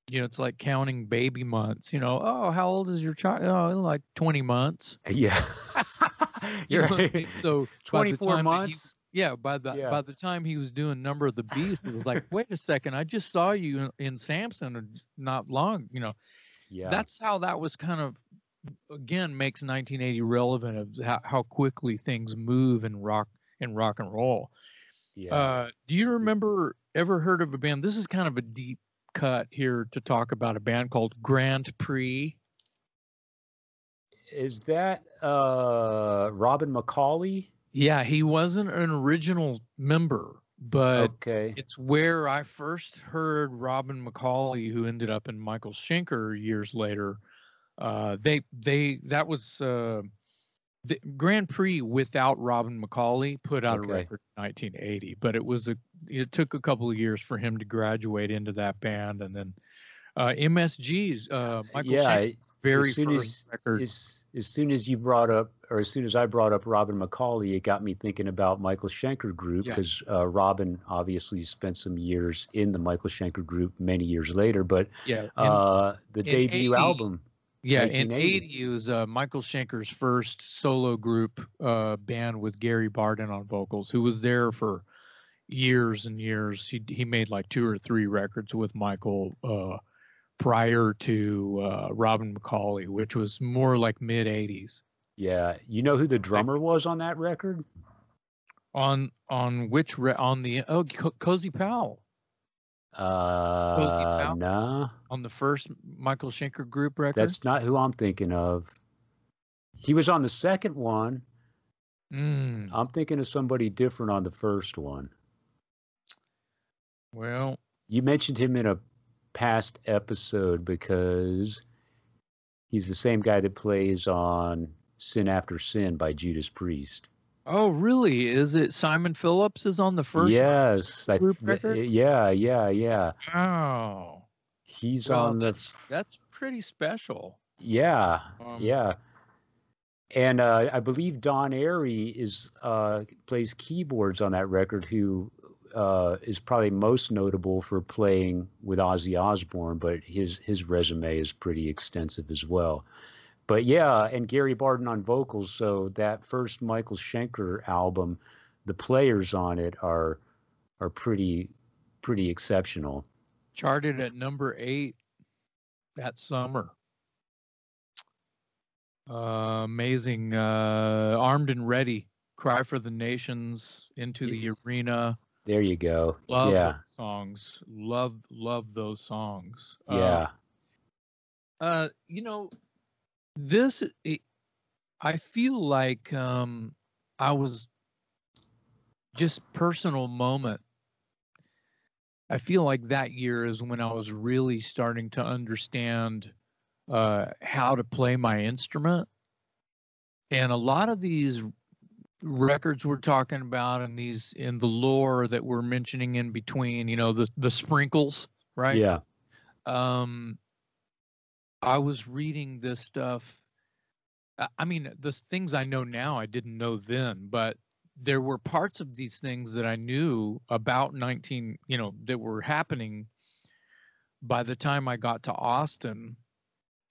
You know, it's like counting baby months. You know, oh, how old is your child? Oh, like 20 months. Yeah. You You're what I mean? So 24 time that he- months. yeah, by the Yeah. by the time he was doing Number of the Beast, it was like, wait a second, I just saw you in, in Samson not long. You know, Yeah. that's how that was kind of again makes 1980 relevant of how, how quickly things move in rock in rock and roll. yeah. Uh, do you remember ever heard of a band? This is kind of a deep cut here to talk about a band called Grand Prix. Is that uh, Robin McAuley? Yeah, he wasn't an original member, but okay. it's where I first heard Robin McAuley, who ended up in Michael Schenker years later. Uh, they they that was uh, the Grand Prix without Robin McAuley put out Okay. a record in 1980, but it was a it took a couple of years for him to graduate into that band, and then uh, MSG's uh, Michael yeah. Very first as- record. As, as soon as you brought up, or as soon as I brought up Robin McAuley, it got me thinking about Michael Schenker Group Yeah. because uh, Robin obviously spent some years in the Michael Schenker Group many years later. But yeah, and- uh, the debut 80 album, Yeah, in 1980. 80 it was uh, Michael Schenker's first solo group uh, band with Gary Barden on vocals, who was there for years and years. He he made like two or three records with Michael uh, prior to uh, Robin McAuley, which was more like mid 80s. yeah, you know who the drummer was on that record? On on which re- on the oh Co- Cozy Powell Uh, nah, on the first Michael Schenker group record. that's not who I'm thinking of. He was on the second one. Mm, I'm thinking of somebody different on the first one. well, You mentioned him in a past episode because he's the same guy that plays on Sin After Sin by Judas Priest. Oh, really? Is it Simon Phillips is on the first? yes, I, group th- yeah, yeah, yeah. Oh, He's well, on the that's that's pretty special. yeah, Um, yeah. And uh, I believe Don Airey is uh, plays keyboards on that record. Who uh, is probably most notable for playing with Ozzy Osbourne, but his his resume is pretty extensive as well. But yeah, and Gary Barden on vocals. So that first Michael Schenker album, the players on it are are pretty pretty exceptional. Charted at number eight that summer. Uh, amazing. Uh, Armed and Ready, Cry for the Nations, Into the Arena. There you go. Love yeah, songs. Love, love those songs. Uh, yeah, Uh, you know, this it, I feel like um, I was just personal moment. I feel like that year is when I was really starting to understand uh, how to play my instrument, and a lot of these records we're talking about and these in the lore that we're mentioning in between, you know, the the sprinkles, right? yeah, um i was reading this stuff I- i mean the things i know now i didn't know then but there were parts of these things that i knew about 19 you know that were happening by the time i got to austin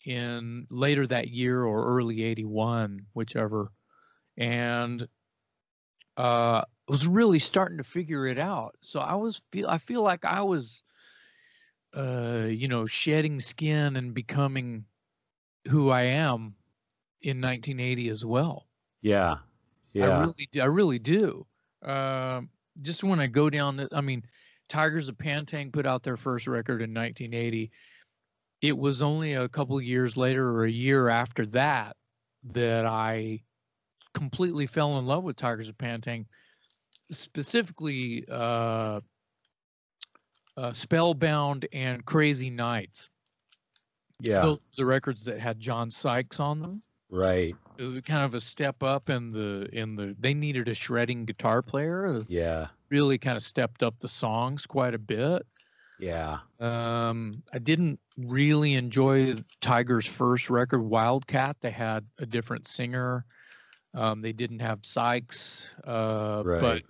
in later that year or early 81 whichever and uh was really starting to figure it out. So i was feel i feel like i was uh, you know, shedding skin and becoming who I am in 1980 as well. yeah, I yeah. really, do, I really do. Um, just when I go down, the, I mean, Tigers of Pan Tang put out their first record in 1980. It was only a couple of years later, or a year after that, that I completely fell in love with Tigers of Pan Tang. Specifically, uh, uh, Spellbound and Crazy Nights. Yeah, Those the records that had John Sykes on them. right. It was kind of a step up in the in the. They needed a shredding guitar player. Yeah, Really kind of stepped up the songs quite a bit. yeah, Um, I didn't really enjoy Tiger's first record, Wildcat. They had a different singer. Um, they didn't have Sykes, uh, but right.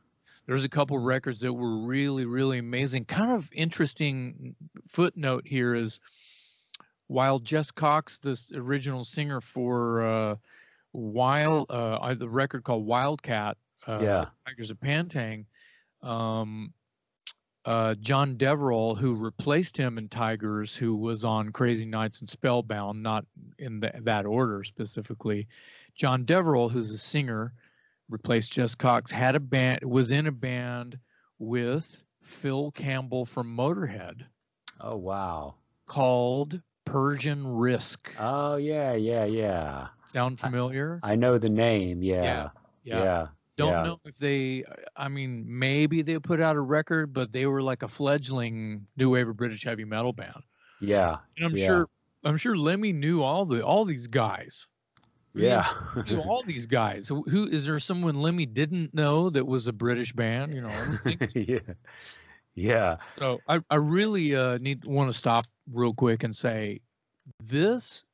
There's a couple records that were really really amazing kind of interesting footnote here is while jess cox this original singer for uh wild uh the record called wildcat uh Yeah. tigers of pan tang um uh jon deverill who replaced him in tigers who was on crazy nights and spellbound not in the, that order specifically jon deverill who's a singer replaced Jess Cox, had a band, was in a band with Phil Campbell from Motorhead Oh wow. called Persian Risk. Oh yeah, yeah, yeah. Sound familiar? I know the name. Yeah, Yeah, yeah, yeah. Don't yeah. know if they, I mean, maybe they put out a record, but they were like a fledgling new wave of British heavy metal band. yeah, And I'm Yeah. sure, I'm sure Lemmy knew all the all these guys. Yeah. knew all these guys. Who, who is there? Someone Lemmy didn't know that was a British band? You know, I don't think yeah, yeah. So I, I really uh, need want to stop real quick and say this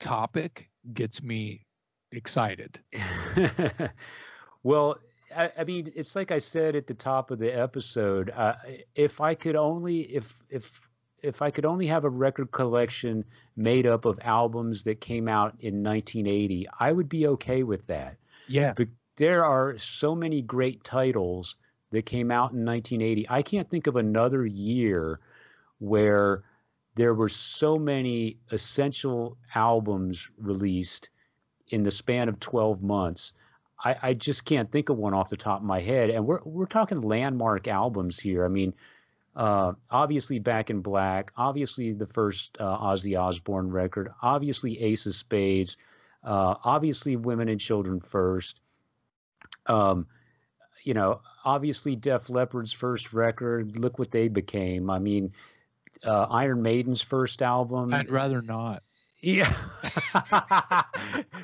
topic gets me excited. well, I, I mean, it's like I said at the top of the episode. Uh, if I could only, if if if I could only have a record collection made up of albums that came out in 1980, I would be okay with that. Yeah. But there are so many great titles that came out in 1980. I can't think of another year where there were so many essential albums released in the span of 12 months. I, I just can't think of one off the top of my head. And we're we're talking landmark albums here. I mean, uh, obviously Back in Black, obviously the first uh, Ozzy Osbourne record, obviously Ace of Spades, Uh, obviously, women and children first. Um, you know, obviously, Def Leppard's first record. Look what they became. I mean, uh, Iron Maiden's first album. I'd rather not. Yeah.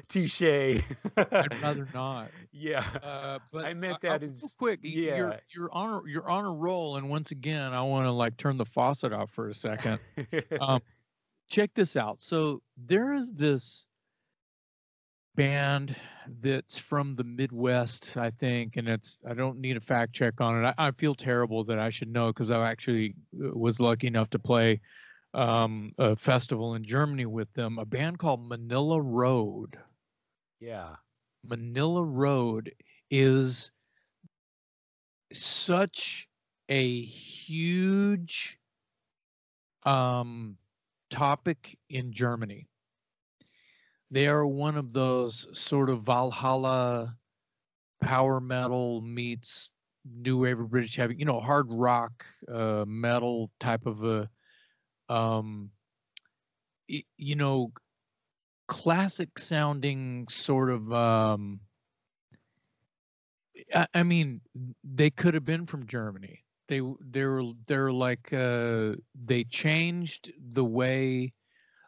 Touche. I'd rather not. Yeah. Uh, but I meant that real as- quick. y- You're yeah. you're on a, you're on a roll, and once again, I want to like turn the faucet off for a second. um, check this out. So there is this band that's from the Midwest, I think, and it's I don't need a fact check on it. I, I feel terrible that I should know because I actually uh, was lucky enough to play um, a festival in Germany with them. A band called Manilla Road. yeah. Manilla Road is such a huge um, topic in Germany. They are one of those sort of Valhalla power metal meets new wave of British heavy, you know, hard rock uh, metal type of a, um, you know, classic sounding sort of um I, I mean they could have been from Germany. They they're they're like uh they changed the way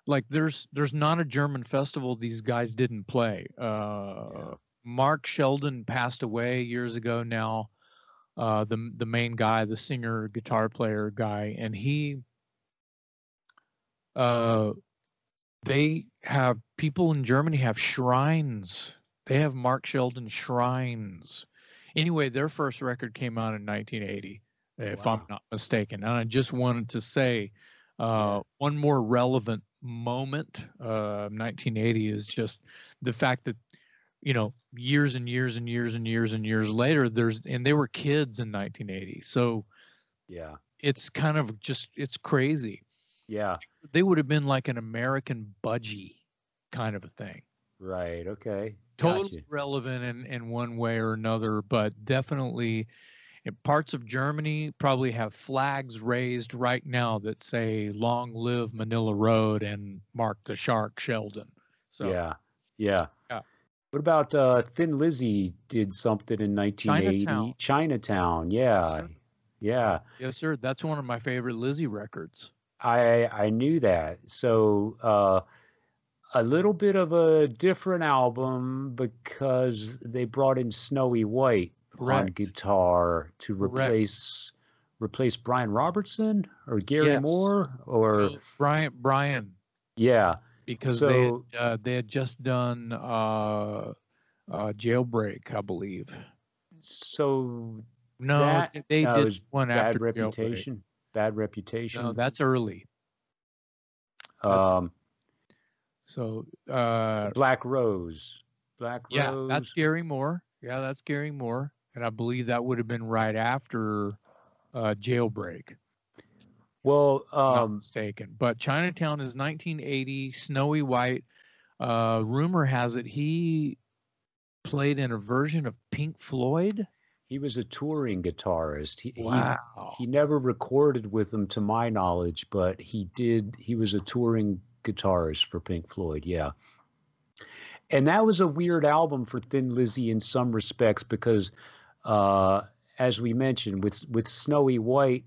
like there's there's not a German festival these guys didn't play. Uh Mark Shelton passed away years ago now. Uh the the main guy, the singer guitar player guy and he uh they have people in Germany have shrines. They have Mark Shelton shrines. Anyway, their first record came out in 1980, if I'm not mistaken. And I just wanted to say uh, one more relevant moment uh, 1980 is just the fact that you know years and years and years and years and years later there's and they were kids in 1980 so Yeah. it's kind of just it's crazy Yeah. they would have been like an American budgie kind of a thing. Right. Okay. Totally Gotcha. relevant in, in one way or another, but definitely in parts of Germany probably have flags raised right now that say long live Manilla Road and Mark the Shark Shelton. So yeah. Yeah. Yeah. What about uh, Thin Lizzy did something in 1980? Chinatown. Chinatown. Yeah. sir. Yeah. yes, sir. That's one of my favorite Lizzy records. I I knew that. So uh, a little bit of a different album because they brought in Snowy White on guitar to Correct. replace replace Brian Robertson or Gary Yes. Moore or Brian Brian yeah. because So- they had, uh, they had just done uh, uh, Jailbreak, I believe. So No, That- they did one bad after Jailbreak. Bad reputation. No, that's early. that's- um, So uh, Black Rose. Black yeah, Rose. that's Gary Moore. Yeah, that's Gary Moore, and I believe that would have been right after uh, Jailbreak. well, not um, mistaken. But Chinatown is 1980. Snowy White. Uh, rumor has it he played in a version of Pink Floyd. He was a touring guitarist. He, he Wow. he never recorded with them to my knowledge but he did he was a touring guitarist for pink floyd yeah and that was a weird album for thin lizzy in some respects because uh as we mentioned with with snowy white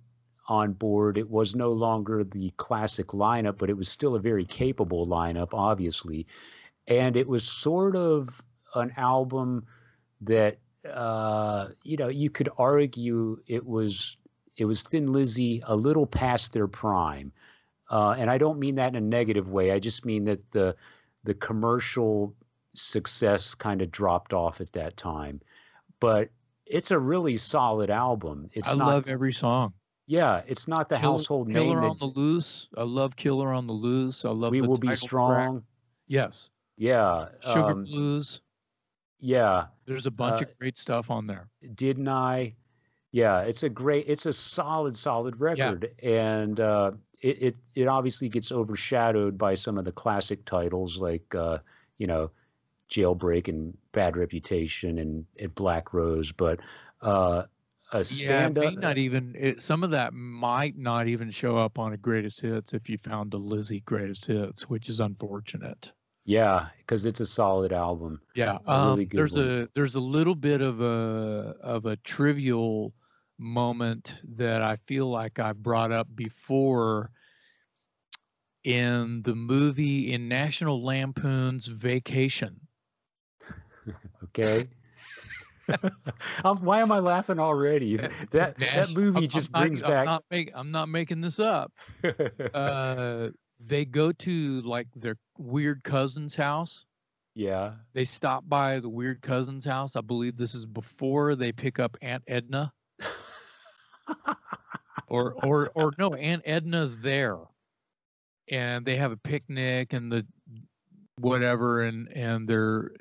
on board it was no longer the classic lineup but it was still a very capable lineup obviously and it was sort of an album that uh, you know, you could argue it was it was Thin Lizzy a little past their prime, uh, and I don't mean that in a negative way. I just mean that the the commercial success kind of dropped off at that time. But it's a really solid album. It's I not, love every song. yeah, it's not the Kill- household Killer name on the Loose. I love Killer on the Loose. I love we will be title track. strong. Yes. Yeah, Sugar um, Blues. Yeah. There's a bunch uh, of great stuff on there. didn't I? Yeah, it's a great, it's a solid, solid record, and uh, it, it it obviously gets overshadowed by some of the classic titles like uh, you know, Jailbreak and Bad Reputation and, and Black Rose, but uh, a Yeah, stand may up. not even. It, some of that might not even show up on a greatest hits if you found the Lizzy greatest hits, which is unfortunate. Yeah, because it's a solid album. Yeah, um, really good there's one. a there's a little bit of a of a trivial moment that I feel like I brought up before in the movie in National Lampoon's Vacation. Okay. um, why am I laughing already? That that movie I'm- just I'm not- brings I'm back. Not make, I'm not making this up. Uh, they go to like their weird cousin's house. yeah. They stop by the weird cousin's house. I believe this is before they pick up Aunt Edna. or or or no, Aunt Edna's there, and they have a picnic and the whatever, and and they're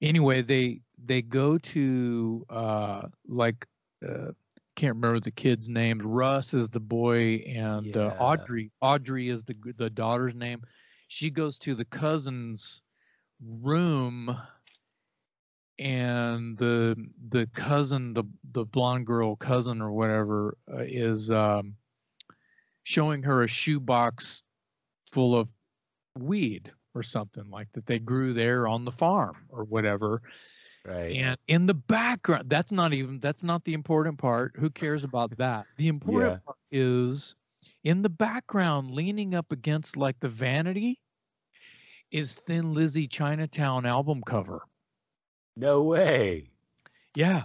anyway they they go to uh like uh can't remember the kid's name. Russ is the boy, and uh, Audrey Audrey is the the daughter's name. She goes to the cousin's room and the the cousin the the blonde girl cousin or whatever uh, is um showing her a shoebox full of weed or something like that they grew there on the farm or whatever Right. and in the background that's not even that's not the important part who cares about that the important Yeah. part is in the background leaning up against like the vanity is thin lizzy chinatown album cover no way. yeah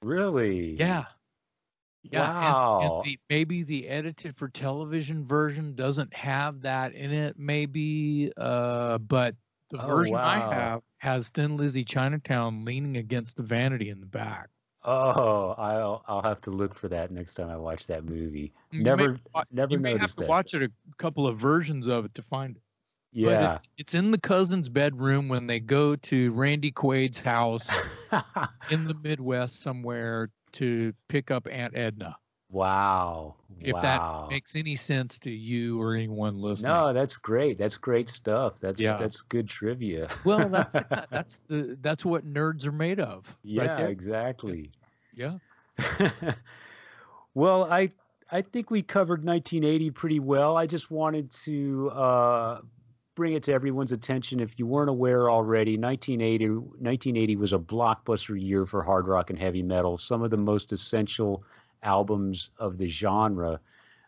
Really? Yeah. Yeah. and- Wow. And, the, maybe the edited for television version doesn't have that in it, maybe. Uh, but the Oh, version I have has Thin Lizzy Chinatown leaning against the vanity in the back. Oh, I'll I'll have to look for that next time I watch that movie. You may Never never you may have to that. watch it a couple of versions of it to find it. But Yeah. it's, it's in the cousin's bedroom when they go to Randy Quaid's house in the Midwest somewhere to pick up Aunt Edna. Wow. If wow. that makes any sense to you or anyone listening. No, that's great. That's great stuff. That's Yeah. that's good trivia. Well, that's that's the that's what nerds are made of. yeah, right exactly. Yeah. well, I I think we covered 1980 pretty well. I just wanted to uh, bring it to everyone's attention. If you weren't aware already, 1980 1980 was a blockbuster year for hard rock and heavy metal. Some of the most essential albums of the genre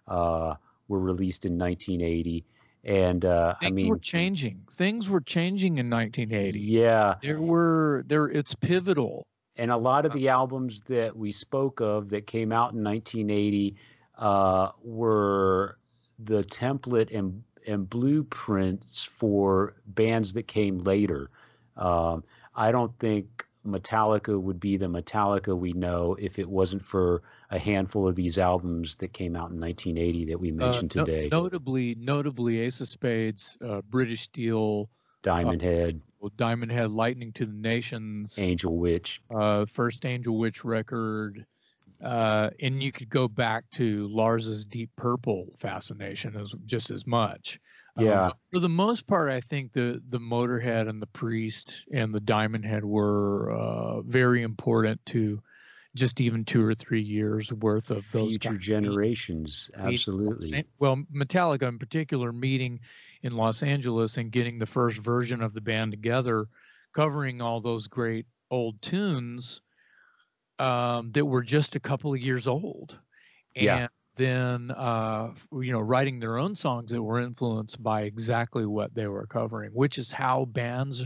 uh, were released in 1980, and uh, I Things mean, were changing. Things were changing in 1980. yeah, There were there. It's pivotal. and a lot of Uh, the albums that we spoke of that came out in 1980 uh, were the template and and blueprints for bands that came later. Um, I don't think Metallica would be the Metallica we know if it wasn't for a handful of these albums that came out in 1980 that we Uh, mentioned no- today. notably, notably, Ace of Spades, uh, British Steel, Diamond Head, Diamond Head, Lightning to the Nations, Angel Witch. uh, first Angel Witch record, uh, and you could go back to Lars's Deep Purple fascination as just as much. Um, Yeah. but for the most part, I think the the Motorhead and the Priest and the Diamond Head were uh, very important to just even two or three years worth of those Future guys generations, meeting in Los absolutely. Well, Metallica in particular meeting in Los Angeles and getting the first version of the band together, covering all those great old tunes um, that were just a couple of years old. And Yeah. Then, uh, you know, writing their own songs that were influenced by exactly what they were covering, which is how bands,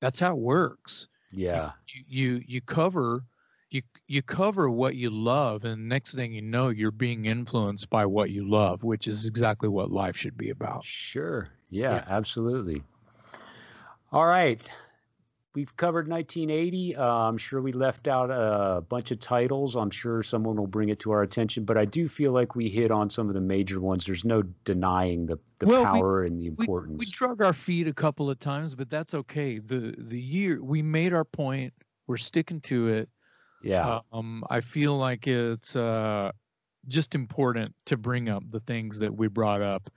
that's how it works Yeah. you you you cover you you cover what you love and next thing you know you're being influenced by what you love which is exactly what life should be about Sure. Yeah, Yeah. absolutely. All right. We've covered 1980. Uh, I'm sure we left out a bunch of titles. I'm sure someone will bring it to our attention, but I do feel like we hit on some of the major ones. There's no denying the, the Well, we- power and the we, importance. we drug our feet a couple of times but that's okay the the year we made our point we're sticking to it yeah. um i feel like it's uh just important to bring up the things that we brought up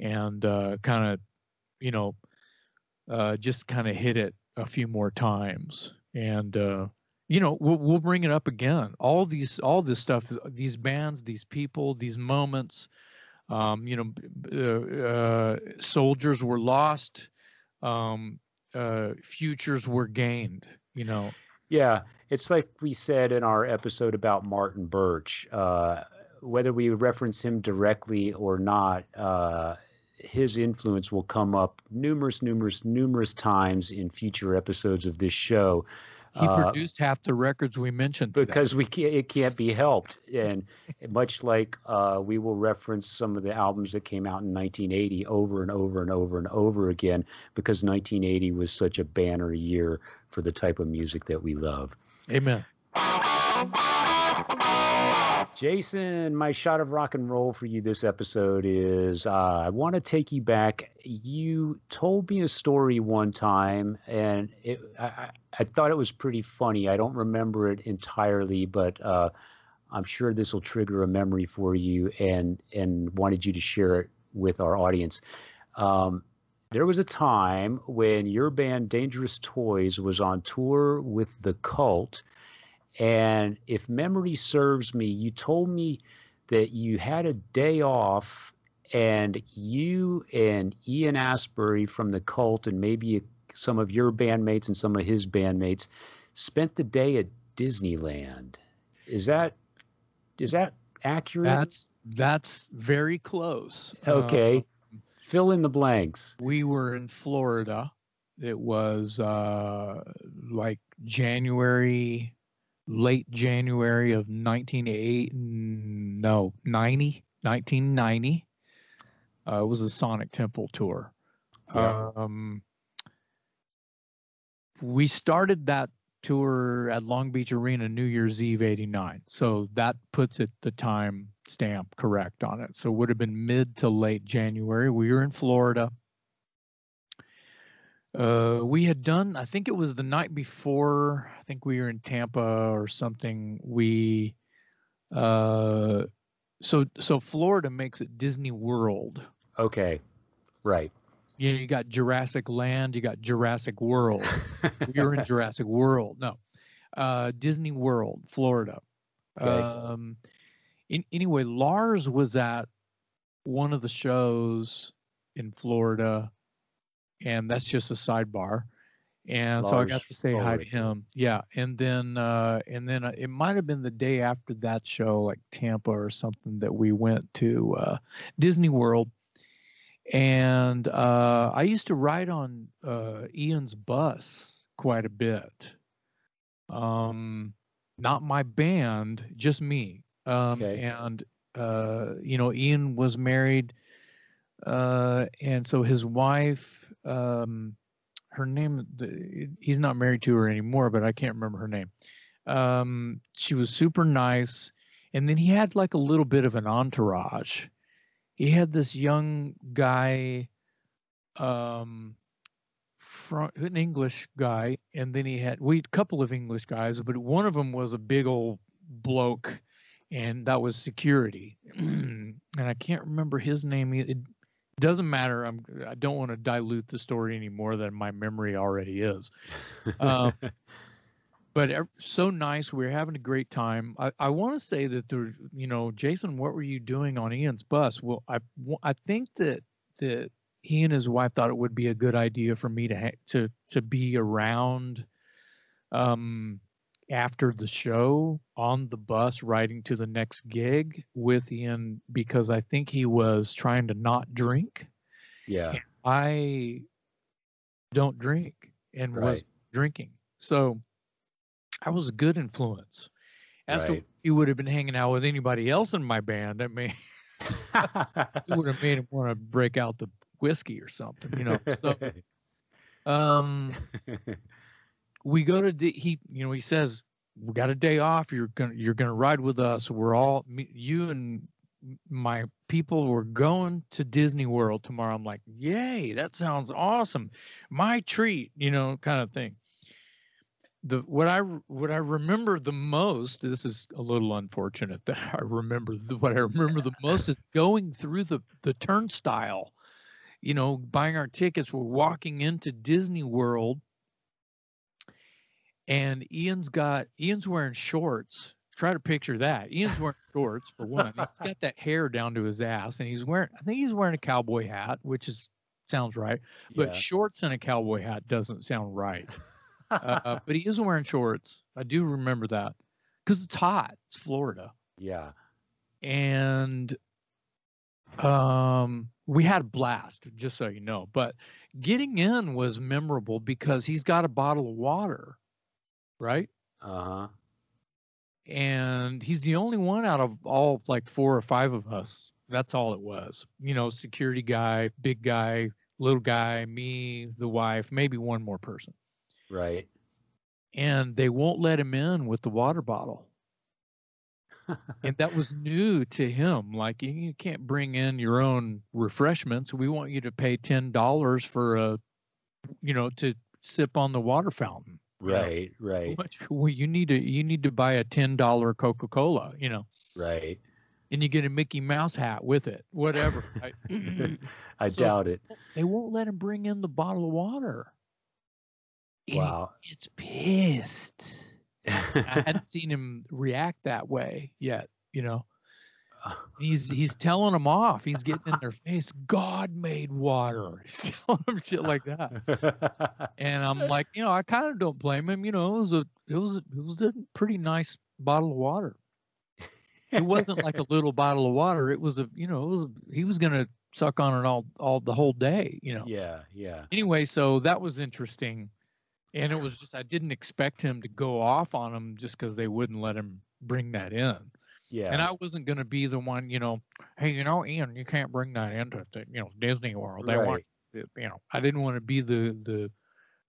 and uh kind of you know uh just kind of hit it a few more times and uh you know we'll, we'll bring it up again all these all this stuff these bands these people these moments um you know uh, uh soldiers were lost um, uh, futures were gained. You know. Yeah, it's like we said in our episode about Martin Birch. Uh, whether we reference him directly or not, uh, his influence will come up numerous, numerous, numerous times in future episodes of this show. He uh, produced half the records we mentioned because today. we can't, it can't be helped. And much like uh, we will reference some of the albums that came out in 1980 over and over and over and over again because 1980 was such a banner year for the type of music that we love. Amen. Jason, my shot of rock and roll for you this episode is uh, I want to take you back. You told me a story one time, and it, I, I, thought it was pretty funny. I don't remember it entirely, but uh, I'm sure this will trigger a memory for you, and and wanted you to share it with our audience. Um, there was a time when your band Dangerous Toys was on tour with the Cult and if memory serves me, you told me that you had a day off and you and Ian Astbury from the cult and maybe some of your bandmates and some of his bandmates spent the day at Disneyland. Is that is that accurate? That's that's very close. Okay. Uh, Fill in the blanks. We were in Florida. It was uh, like January late January of 1980, no, 90, 1990. Uh, it was a Sonic Temple tour. Yeah. Um, we started that tour at Long Beach Arena New Year's Eve 89. So that puts it the time stamp correct on it. So it would have been mid to late January. We were in Florida. Uh, we had done, I think it was the night before, I think we were in Tampa or something. We, uh, so, so Florida makes it Disney World. Okay. Right. You know, you got Jurassic Land, you got Jurassic World. we were in Jurassic World. No, uh, Disney World, Florida. Okay. Um, in, anyway, Lars was at one of the shows in Florida and that's just a sidebar. And Lars so I got to say hi to him. Yeah, and then uh, and then uh, it might have been the day after that show, like Tampa or something, that we went to uh, Disney World. And uh, I used to ride on uh, Ian's bus quite a bit. Um, not my band, just me. Um, okay. And uh, you know, Ian was married, uh, and so his wife um, her name he's not married to her anymore but i can't remember her name. Um, she was super nice and then he had like a little bit of an entourage. He had this young guy um an english guy and then he had we a couple of english guys but one of them was a big old bloke and that was security. And i can't remember his name it, doesn't matter. I'm I don't want to dilute the story any more than my memory already is. Um, but so nice. We are having a great time. I, I want to say that there, you know, Jason, what were you doing on Ian's bus? Well, I I think that that he and his wife thought it would be a good idea for me to ha- to to be around um after the show on the bus riding to the next gig with Ian because I think he was trying to not drink. Yeah. I don't drink and right. was drinking. So I was a good influence. As right. to he would have been hanging out with anybody else in my band, I mean it would have made him want to break out the whiskey or something, you know. So um we go to D, he you know he says we got a day off. You're gonna you're gonna ride with us. We're all you and my people were going to disney world tomorrow. I'm like yay that sounds awesome. My treat you know kind of thing. The what i what i remember the most this is a little unfortunate that i remember the, what i remember the most is going through the the turnstile you know buying our tickets. We're walking into disney world and Ian's got Ian's wearing shorts. Try to picture that. Ian's wearing shorts for one. He's got that hair down to his ass, and he's wearing I think he's wearing a cowboy hat, which is sounds right. But yeah. shorts and a cowboy hat doesn't sound right. uh, but he is wearing shorts. I do remember that because it's hot. It's Florida, yeah. and um, we had a blast. Just so you know, but getting in was memorable because he's got a bottle of water, right? Uh huh. And he's the only one out of all like four or five of us. That's all it was. You know, security guy, big guy, little guy, me, the wife, maybe one more person. Right. and they won't let him in with the water bottle. And that was new to him. Like you, you can't bring in your own refreshments. We want you to pay ten dollars for a, you know, to sip on the water fountain. You know. right. Right. Much- Well, you need to you need to buy a ten dollar Coca Cola, you know, Right. and you get a Mickey Mouse hat with it, whatever. right? I So- doubt it. they won't let him bring in the bottle of water. And Wow. gets pissed. I hadn't seen him react that way yet, you know. He's he's telling them off. He's getting in their face. God made water. He's telling them shit like that. And I'm like, you know, I kind of don't blame him. You know, it was a it was it was a pretty nice bottle of water. It wasn't like a little bottle of water. It was a you know, it was he was gonna suck on it all all the whole day. You know. yeah. Yeah. Anyway, so that was interesting, and it was just I didn't expect him to go off on them just because they wouldn't let him bring that in. Yeah. And I wasn't going to be the one, you know, hey, you know, Ian, you can't bring that into, the, you know, Disney World. They want, Right. it, you know, I didn't want to be the the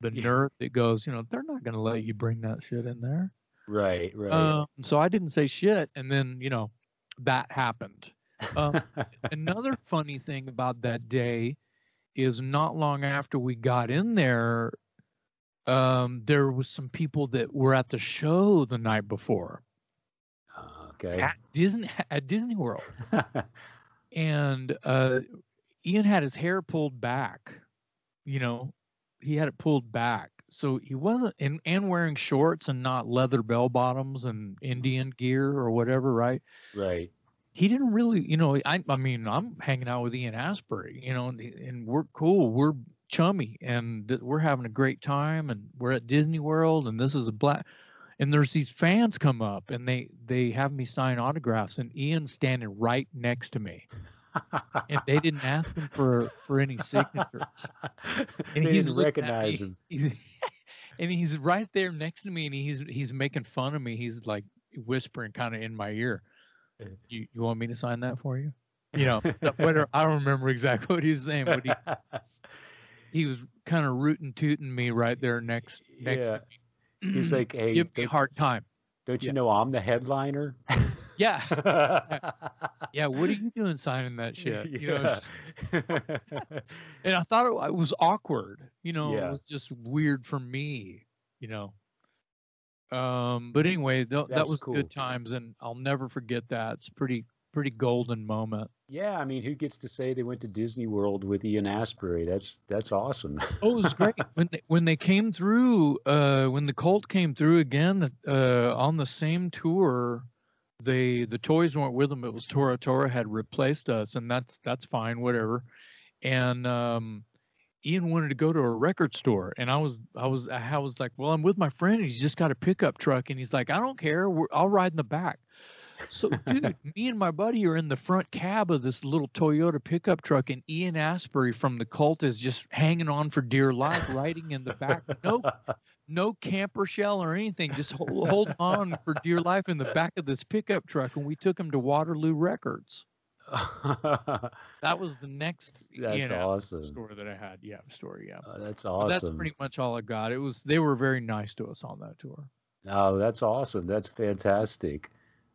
the Yeah. nerd that goes, you know, they're not going to let you bring that shit in there. Right. Right. Um, so I didn't say shit, and then you know, that happened. Um, another funny thing about that day is not long after we got in there, um, there was some people that were at the show the night before okay. at Disney at Disney World, and uh, Ian had his hair pulled back. You know, he had it pulled back, so he wasn't and, and wearing shorts and not leather bell bottoms and Indian gear or whatever, right? right. he didn't really, you know, I, I mean, I'm hanging out with Ian Astbury, you know, and, and we're cool, we're chummy, and th- we're having a great time, and we're at Disney World, and this is a black, and there's these fans come up, and they they have me sign autographs, and Ian's standing right next to me, and they didn't ask him for for any signatures, and they he's didn't looking at recognize me, him. he's- and he's right there next to me, and he's he's making fun of me, he's like whispering kind of in my ear you, you want me to sign that for you? You know, whatever. I don't remember exactly what he was saying, but he, he was kind of rooting tooting me right there next next. yeah. to me. He's like, hey, give me a hard time. don't you yeah. know I'm the headliner? Yeah, yeah. What are you doing signing that shit? You know, and I thought it, it was awkward. You know, Yeah. it was just weird for me. You know. Um, but anyway, th- that was cool. good times, and I'll never forget that. It's pretty pretty golden moment. Yeah, I mean, who gets to say they went to Disney World with Ian Astbury? That's that's awesome. Oh, it was great when they when they came through. Uh, when the Cult came through again uh, on the same tour, they the toys weren't with them. It was Tora Tora had replaced us, and that's that's fine, whatever. And um, Ian wanted to go to a record store, and I was I was I was like, well, I'm with my friend, and he's just got a pickup truck, and he's like, I don't care, We're, I'll ride in the back. So, dude, me and my buddy are in the front cab of this little Toyota pickup truck, and Ian Astbury from the cult is just hanging on for dear life, riding in the back. No, no camper shell or anything, just hold, holding on for dear life in the back of this pickup truck. And we took him to Waterloo Records. That was the next That's Ian Astbury awesome. story that I had. Yeah, story. Yeah, Oh, that's But awesome. that's pretty much all I got. It was they were very nice to us on that tour. Oh, that's awesome. That's fantastic.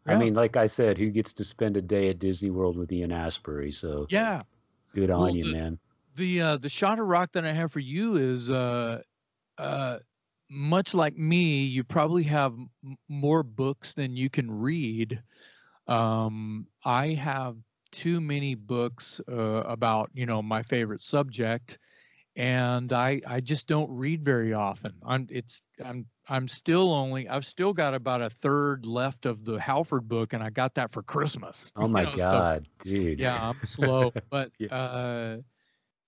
I mean, like I said, who gets to spend a day at Disney World with Ian Astbury? So Yeah, good on Well, you, the- man. the uh, the shot of rock that I have for you is uh, uh, much like me. You probably have m- more books than you can read. Um, I have too many books uh, about you know my favorite subject, and I I just don't read very often. I'm it's I'm I'm still only I've still got about a third left of the Halford book, and I got that for Christmas. Oh you my know, so- God, dude. yeah i'm slow but Yeah. uh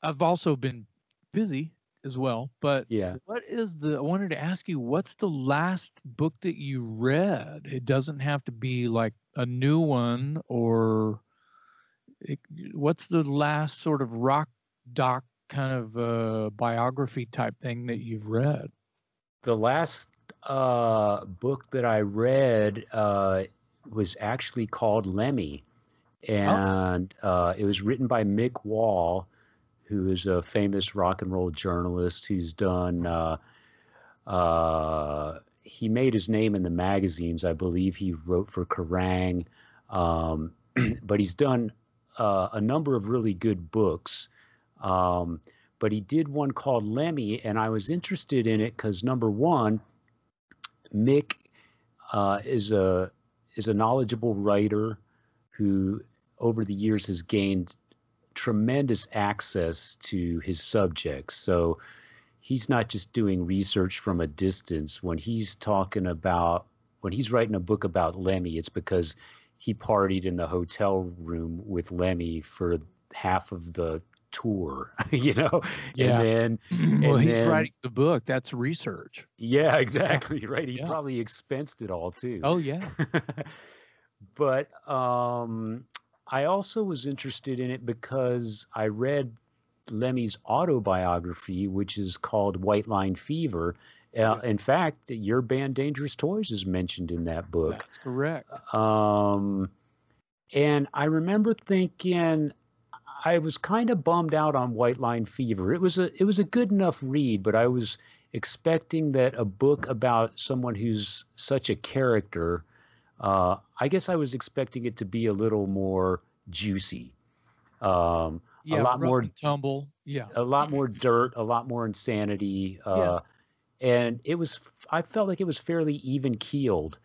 I've also been busy as well. But Yeah. what is the? I wanted to ask you, what's the last book that you read? It doesn't have to be like a new one, or it, what's the last sort of rock doc kind of uh, biography type thing that you've read? The last uh, book that I read uh, was actually called Lemmy, and uh, it was written by Mick Wall, who is a famous rock and roll journalist who's done. Uh, uh, he made his name in the magazines. I believe he wrote for Kerrang, um, but he's done uh, a number of really good books. Um, but he did one called Lemmy, and I was interested in it because number one, Mick uh, is a is a knowledgeable writer who, over the years, has gained tremendous access to his subjects. So he's not just doing research from a distance. When he's talking about when he's writing a book about Lemmy, it's because he partied in the hotel room with Lemmy for half of the tour, you know. Yeah. And then well, and he's then- writing the book. That's research. yeah, exactly. Right. He Yeah. probably expensed it all too. Oh yeah. but um, I also was interested in it because I read Lemmy's autobiography, which is called White Line Fever. Uh, in fact, your band Dangerous Toys is mentioned in that book. That's correct. Um, and I remember thinking I was kind of bummed out on White Line Fever. It was a it was a good enough read, but I was expecting that a book about someone who's such a character. Uh, I guess I was expecting it to be a little more juicy, um, Yeah, lot more- tumble. Yeah. a lot more dirt, a lot more insanity, uh, and it was. I felt like it was fairly even keeled.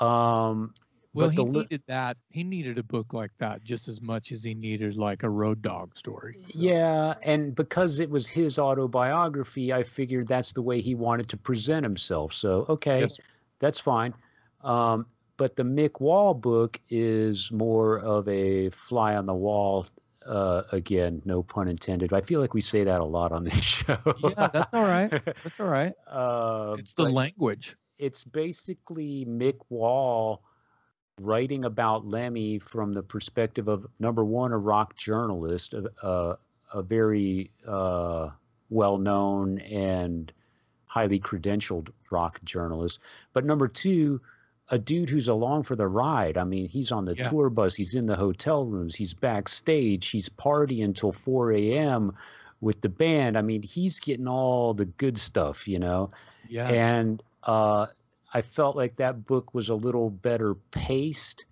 Um, Well, but he li- needed that. He needed a book like that just as much as he needed like a road dog story. So, Yeah, and because it was his autobiography, I figured that's the way he wanted to present himself. So, okay, Yes, that's fine. Um, but the Mick Wall book is more of a fly on the wall. Uh, again, no pun intended. I feel like we say that a lot on this show. Yeah, that's all right. That's all right. uh, It's the language. it's basically Mick Wall writing about Lemmy from the perspective of number one, a rock journalist, a, a, a very uh, well known and highly credentialed rock journalist, but number two, a dude who's along for the ride. I mean, he's on the Yeah. tour bus, he's in the hotel rooms, he's backstage, he's partying until 4 a.m. with the band. I mean, he's getting all the good stuff, you know Yeah. and uh, I felt like that book was a little better paced.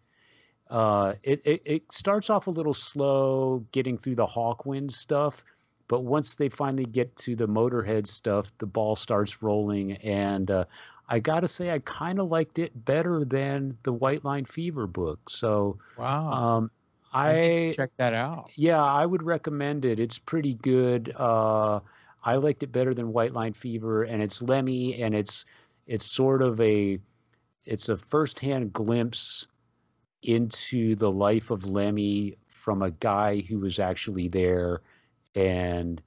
Uh, it, it it starts off a little slow, getting through the Hawkwind stuff, but once they finally get to the Motorhead stuff, the ball starts rolling. And uh, I got to say, I kind of liked it better than the White Line Fever book. So wow. um, I check that out. yeah, I would recommend it. It's pretty good. Uh, I liked it better than White Line Fever, and it's Lemmy, and it's it's sort of a it's a firsthand glimpse into the life of Lemmy from a guy who was actually there and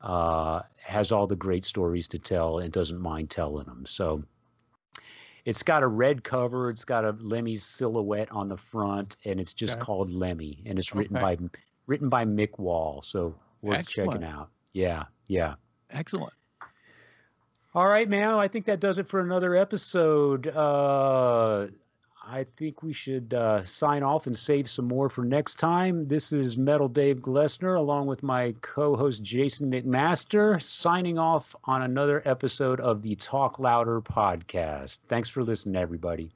uh, has all the great stories to tell and doesn't mind telling them. So it's got a red cover. It's got a Lemmy's silhouette on the front, and it's just Okay. called Lemmy, and it's written Okay. by written by Mick Wall. So worth checking Excellent. out. Yeah, yeah. Excellent. All right, man. I think that does it for another episode. Uh, I think we should uh, sign off and save some more for next time. This is Metal Dave Glessner, along with my co host Jason McMaster, signing off on another episode of the Talk Louder podcast. Thanks for listening, everybody.